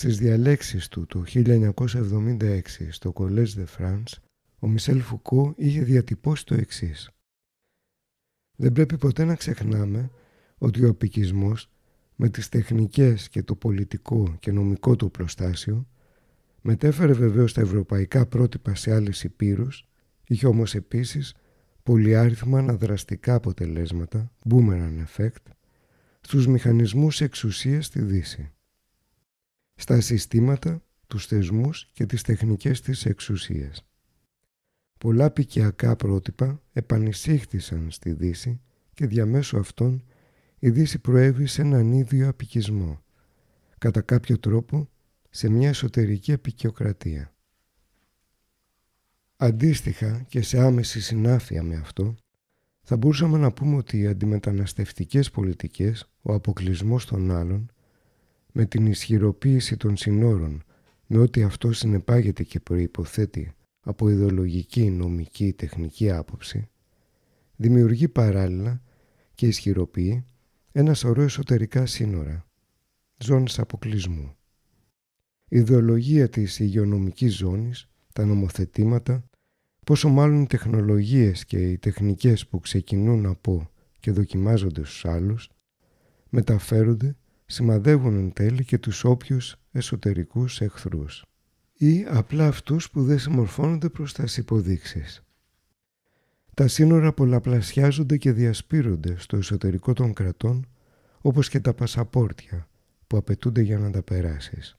Στις διαλέξεις του το 1976 στο Collège de France, ο Μισελ Φουκώ είχε διατυπώσει το εξής. Δεν πρέπει ποτέ να ξεχνάμε ότι ο απικισμός με τις τεχνικές και το πολιτικό και νομικό του πλωστάσιο μετέφερε βεβαίως τα ευρωπαϊκά πρότυπα σε άλλες υπήρους, είχε όμως επίσης πολυάριθμα αναδραστικά αποτελέσματα, boomerang effect, στους μηχανισμούς εξουσίας στη Δύση στα συστήματα, τους θεσμούς και τις τεχνικές της εξουσίας. Πολλά πικιακά πρότυπα επανεισήχθησαν στη Δύση και διαμέσου αυτών η Δύση προέβησε έναν ίδιο απικισμό, κατά κάποιο τρόπο σε μια εσωτερική απικιοκρατία. Αντίστοιχα και σε άμεση συνάφεια με αυτό, θα μπορούσαμε να πούμε ότι οι αντιμεταναστευτικές πολιτικές, ο αποκλεισμός των άλλων, με την ισχυροποίηση των συνόρων, με ό,τι αυτό συνεπάγεται και προϋποθέτει από ιδεολογική, νομική, τεχνική άποψη, δημιουργεί παράλληλα και ισχυροποιεί ένα σωρό εσωτερικά σύνορα, ζώνες αποκλεισμού. Η ιδεολογία της υγειονομικής ζώνης, τα νομοθετήματα, πόσο μάλλον οι τεχνολογίες και οι τεχνικές που ξεκινούν από και δοκιμάζονται στους άλλους, μεταφέρονται σημαδεύουν εν τέλει και τους όποιους εσωτερικούς εχθρούς ή απλά αυτούς που δεν συμμορφώνονται προς τας υποδείξεις. Τα σύνορα πολλαπλασιάζονται και διασπείρονται στο εσωτερικό των κρατών όπως και τα πασαπόρτια που απαιτούνται για να τα περάσεις.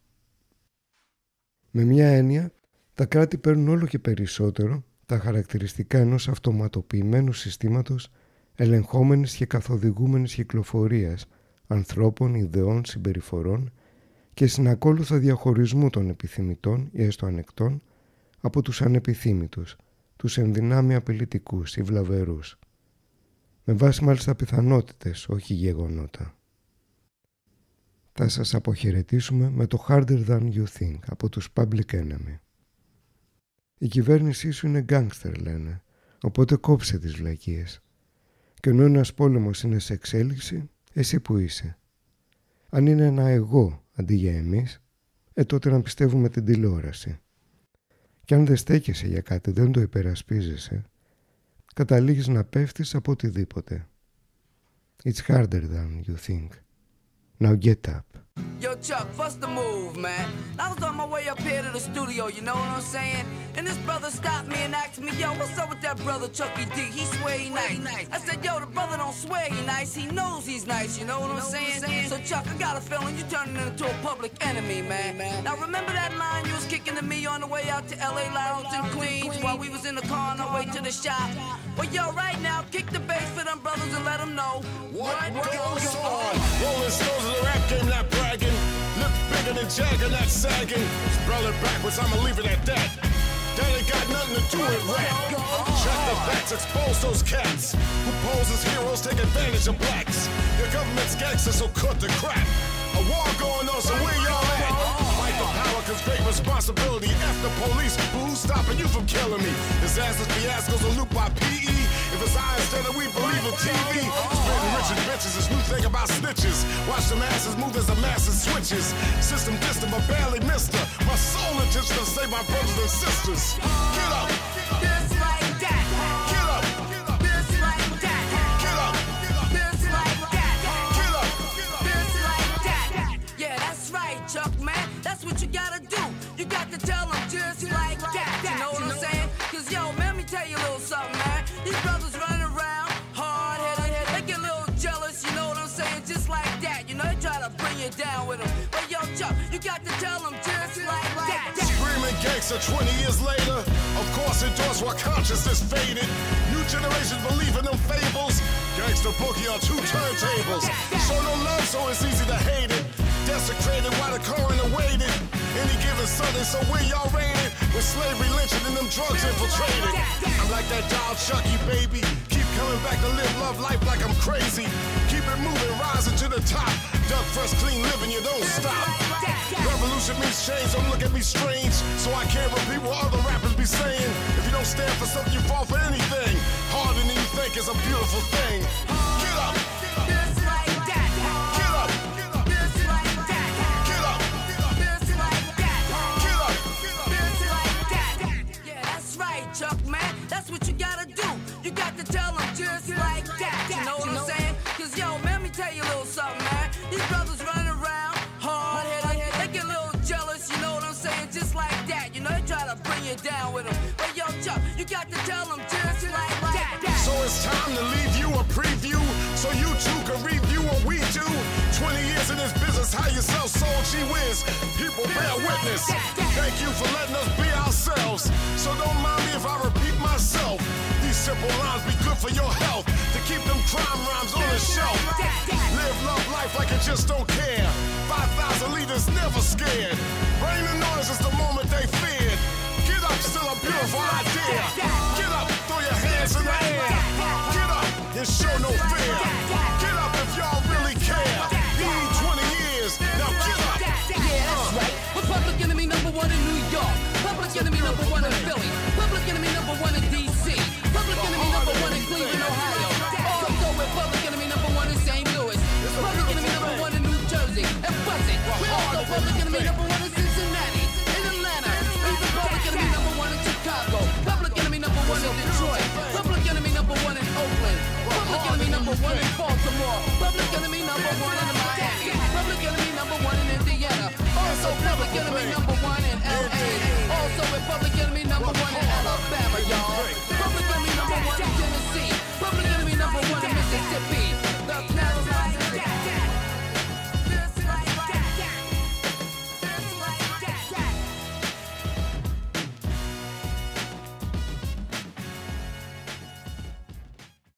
Με μια έννοια, τα κράτη παίρνουν όλο και περισσότερο τα χαρακτηριστικά ενός αυτοματοποιημένου συστήματος ελεγχόμενης και καθοδηγούμενης κυκλοφορίας ανθρώπων, ιδεών, συμπεριφορών και συνακόλουθα διαχωρισμού των επιθυμητών ή έστω ανεκτών από τους ανεπιθύμητους, τους ενδυνάμει απειλητικούς ή βλαβερούς. Με βάση μάλιστα πιθανότητες, όχι γεγονότα. Θα σας αποχαιρετήσουμε με το Harder Than You Think από τους Public Enemy. Η κυβέρνησή σου είναι γκάγκστερ λένε, οπότε κόψε τις βλακίες. Και ενώ ένας πόλεμος είναι σε εξέλιξη, εσύ που είσαι. Αν είναι ένα εγώ αντί για εμείς, ε τότε να πιστεύουμε την τηλεόραση. Και αν δεν στέκεσαι για κάτι, δεν το υπερασπίζεσαι, καταλήγεις να πέφτεις από οτιδήποτε. It's harder than you think. Now get up. Yo, Chuck, what's the move, man? I was on my way up here to the studio, you know what I'm saying? And this brother stopped me and asked me, yo, what's up with that brother Chucky D? He swear he nice. I said, yo, the brother don't swear he nice, he knows he's nice, you know what I'm saying? So, Chuck, I got a feeling you turning into a public enemy, man. Now, remember that line you was kicking to me on the way out to LA Lounge in Queens while we was in the car on our way to the shop? Well, yo, right now, kick the bass for them brothers and let them know what, what goes on. Rolling stones of the rap game, not bragging. Bigger than Jagger, not sagging. Spell backwards, I'ma leave it at that. Ain't got nothing to do with rap. Check the facts, expose those cats who pose as heroes, take advantage of blacks. Your government's gangsters, so cut the crap. A war going on, so where y'all cause great responsibility. F the police, who's stopping you from killing me? Disasters, fiascos, a loop by PE. If it's I instead of we believe in TV. Spitting rich and bitches, this new thing about snitches. Watch the masses move as the masses switches. System distant, but barely missed her. My soul intention to save my brothers and sisters. Get up! You got to tell them just like that. Screaming gangster 20 years later. Of course, endorse while consciousness faded. New generations believe in them fables. Gangster boogie on two turntables. Show no love, so it's easy to hate it. Desecrated while the coroner waited. Any given Sunday, so where y'all rated? With slavery lynching and them drugs infiltrated. I'm like that doll Chucky, baby. Keep coming back to live love life like I'm crazy. Keep it moving, rising to the top. Duck fresh, clean living, you don't stop. Revolution means change, don't look at me strange. So I can't repeat what other rappers be saying. If you don't stand for something, you fall for anything. Harder than you think is a beautiful thing. Got to tell them just like that. So it's time to leave you a preview so you too can review what we do. 20 years in this business, how you sell soul, gee whiz. People bear witness. Thank you for letting us be ourselves. So don't mind me if I repeat myself. These simple lines be good for your health. To keep them crime rhymes on the shelf. Live love life like you just don't care. 5,000 leaders never scared. Rain and noise is the moment they feared still a beautiful idea. Get up, throw your hands in the air. Get up and show no fear. Get up if y'all really care. You need 20 years, now get up. Yeah, that's uh. right. We're public enemy number one in New York. Public enemy number one in Philly. Public enemy number one in D.C. Public enemy number one in Cleveland, Ohio. Also with public enemy number one in St. Louis. Public enemy number one in New Jersey. And was it? We're also public enemy number one in Chicago. Public enemy number one in Detroit. Public enemy number one in Oakland. Public enemy number one in Baltimore. Public enemy number one in Miami. Public enemy number one in Indiana. Also public enemy number one in LA. Also public enemy number one in Alabama, y'all. Public enemy number one in Tennessee. Public enemy number one in Mississippi.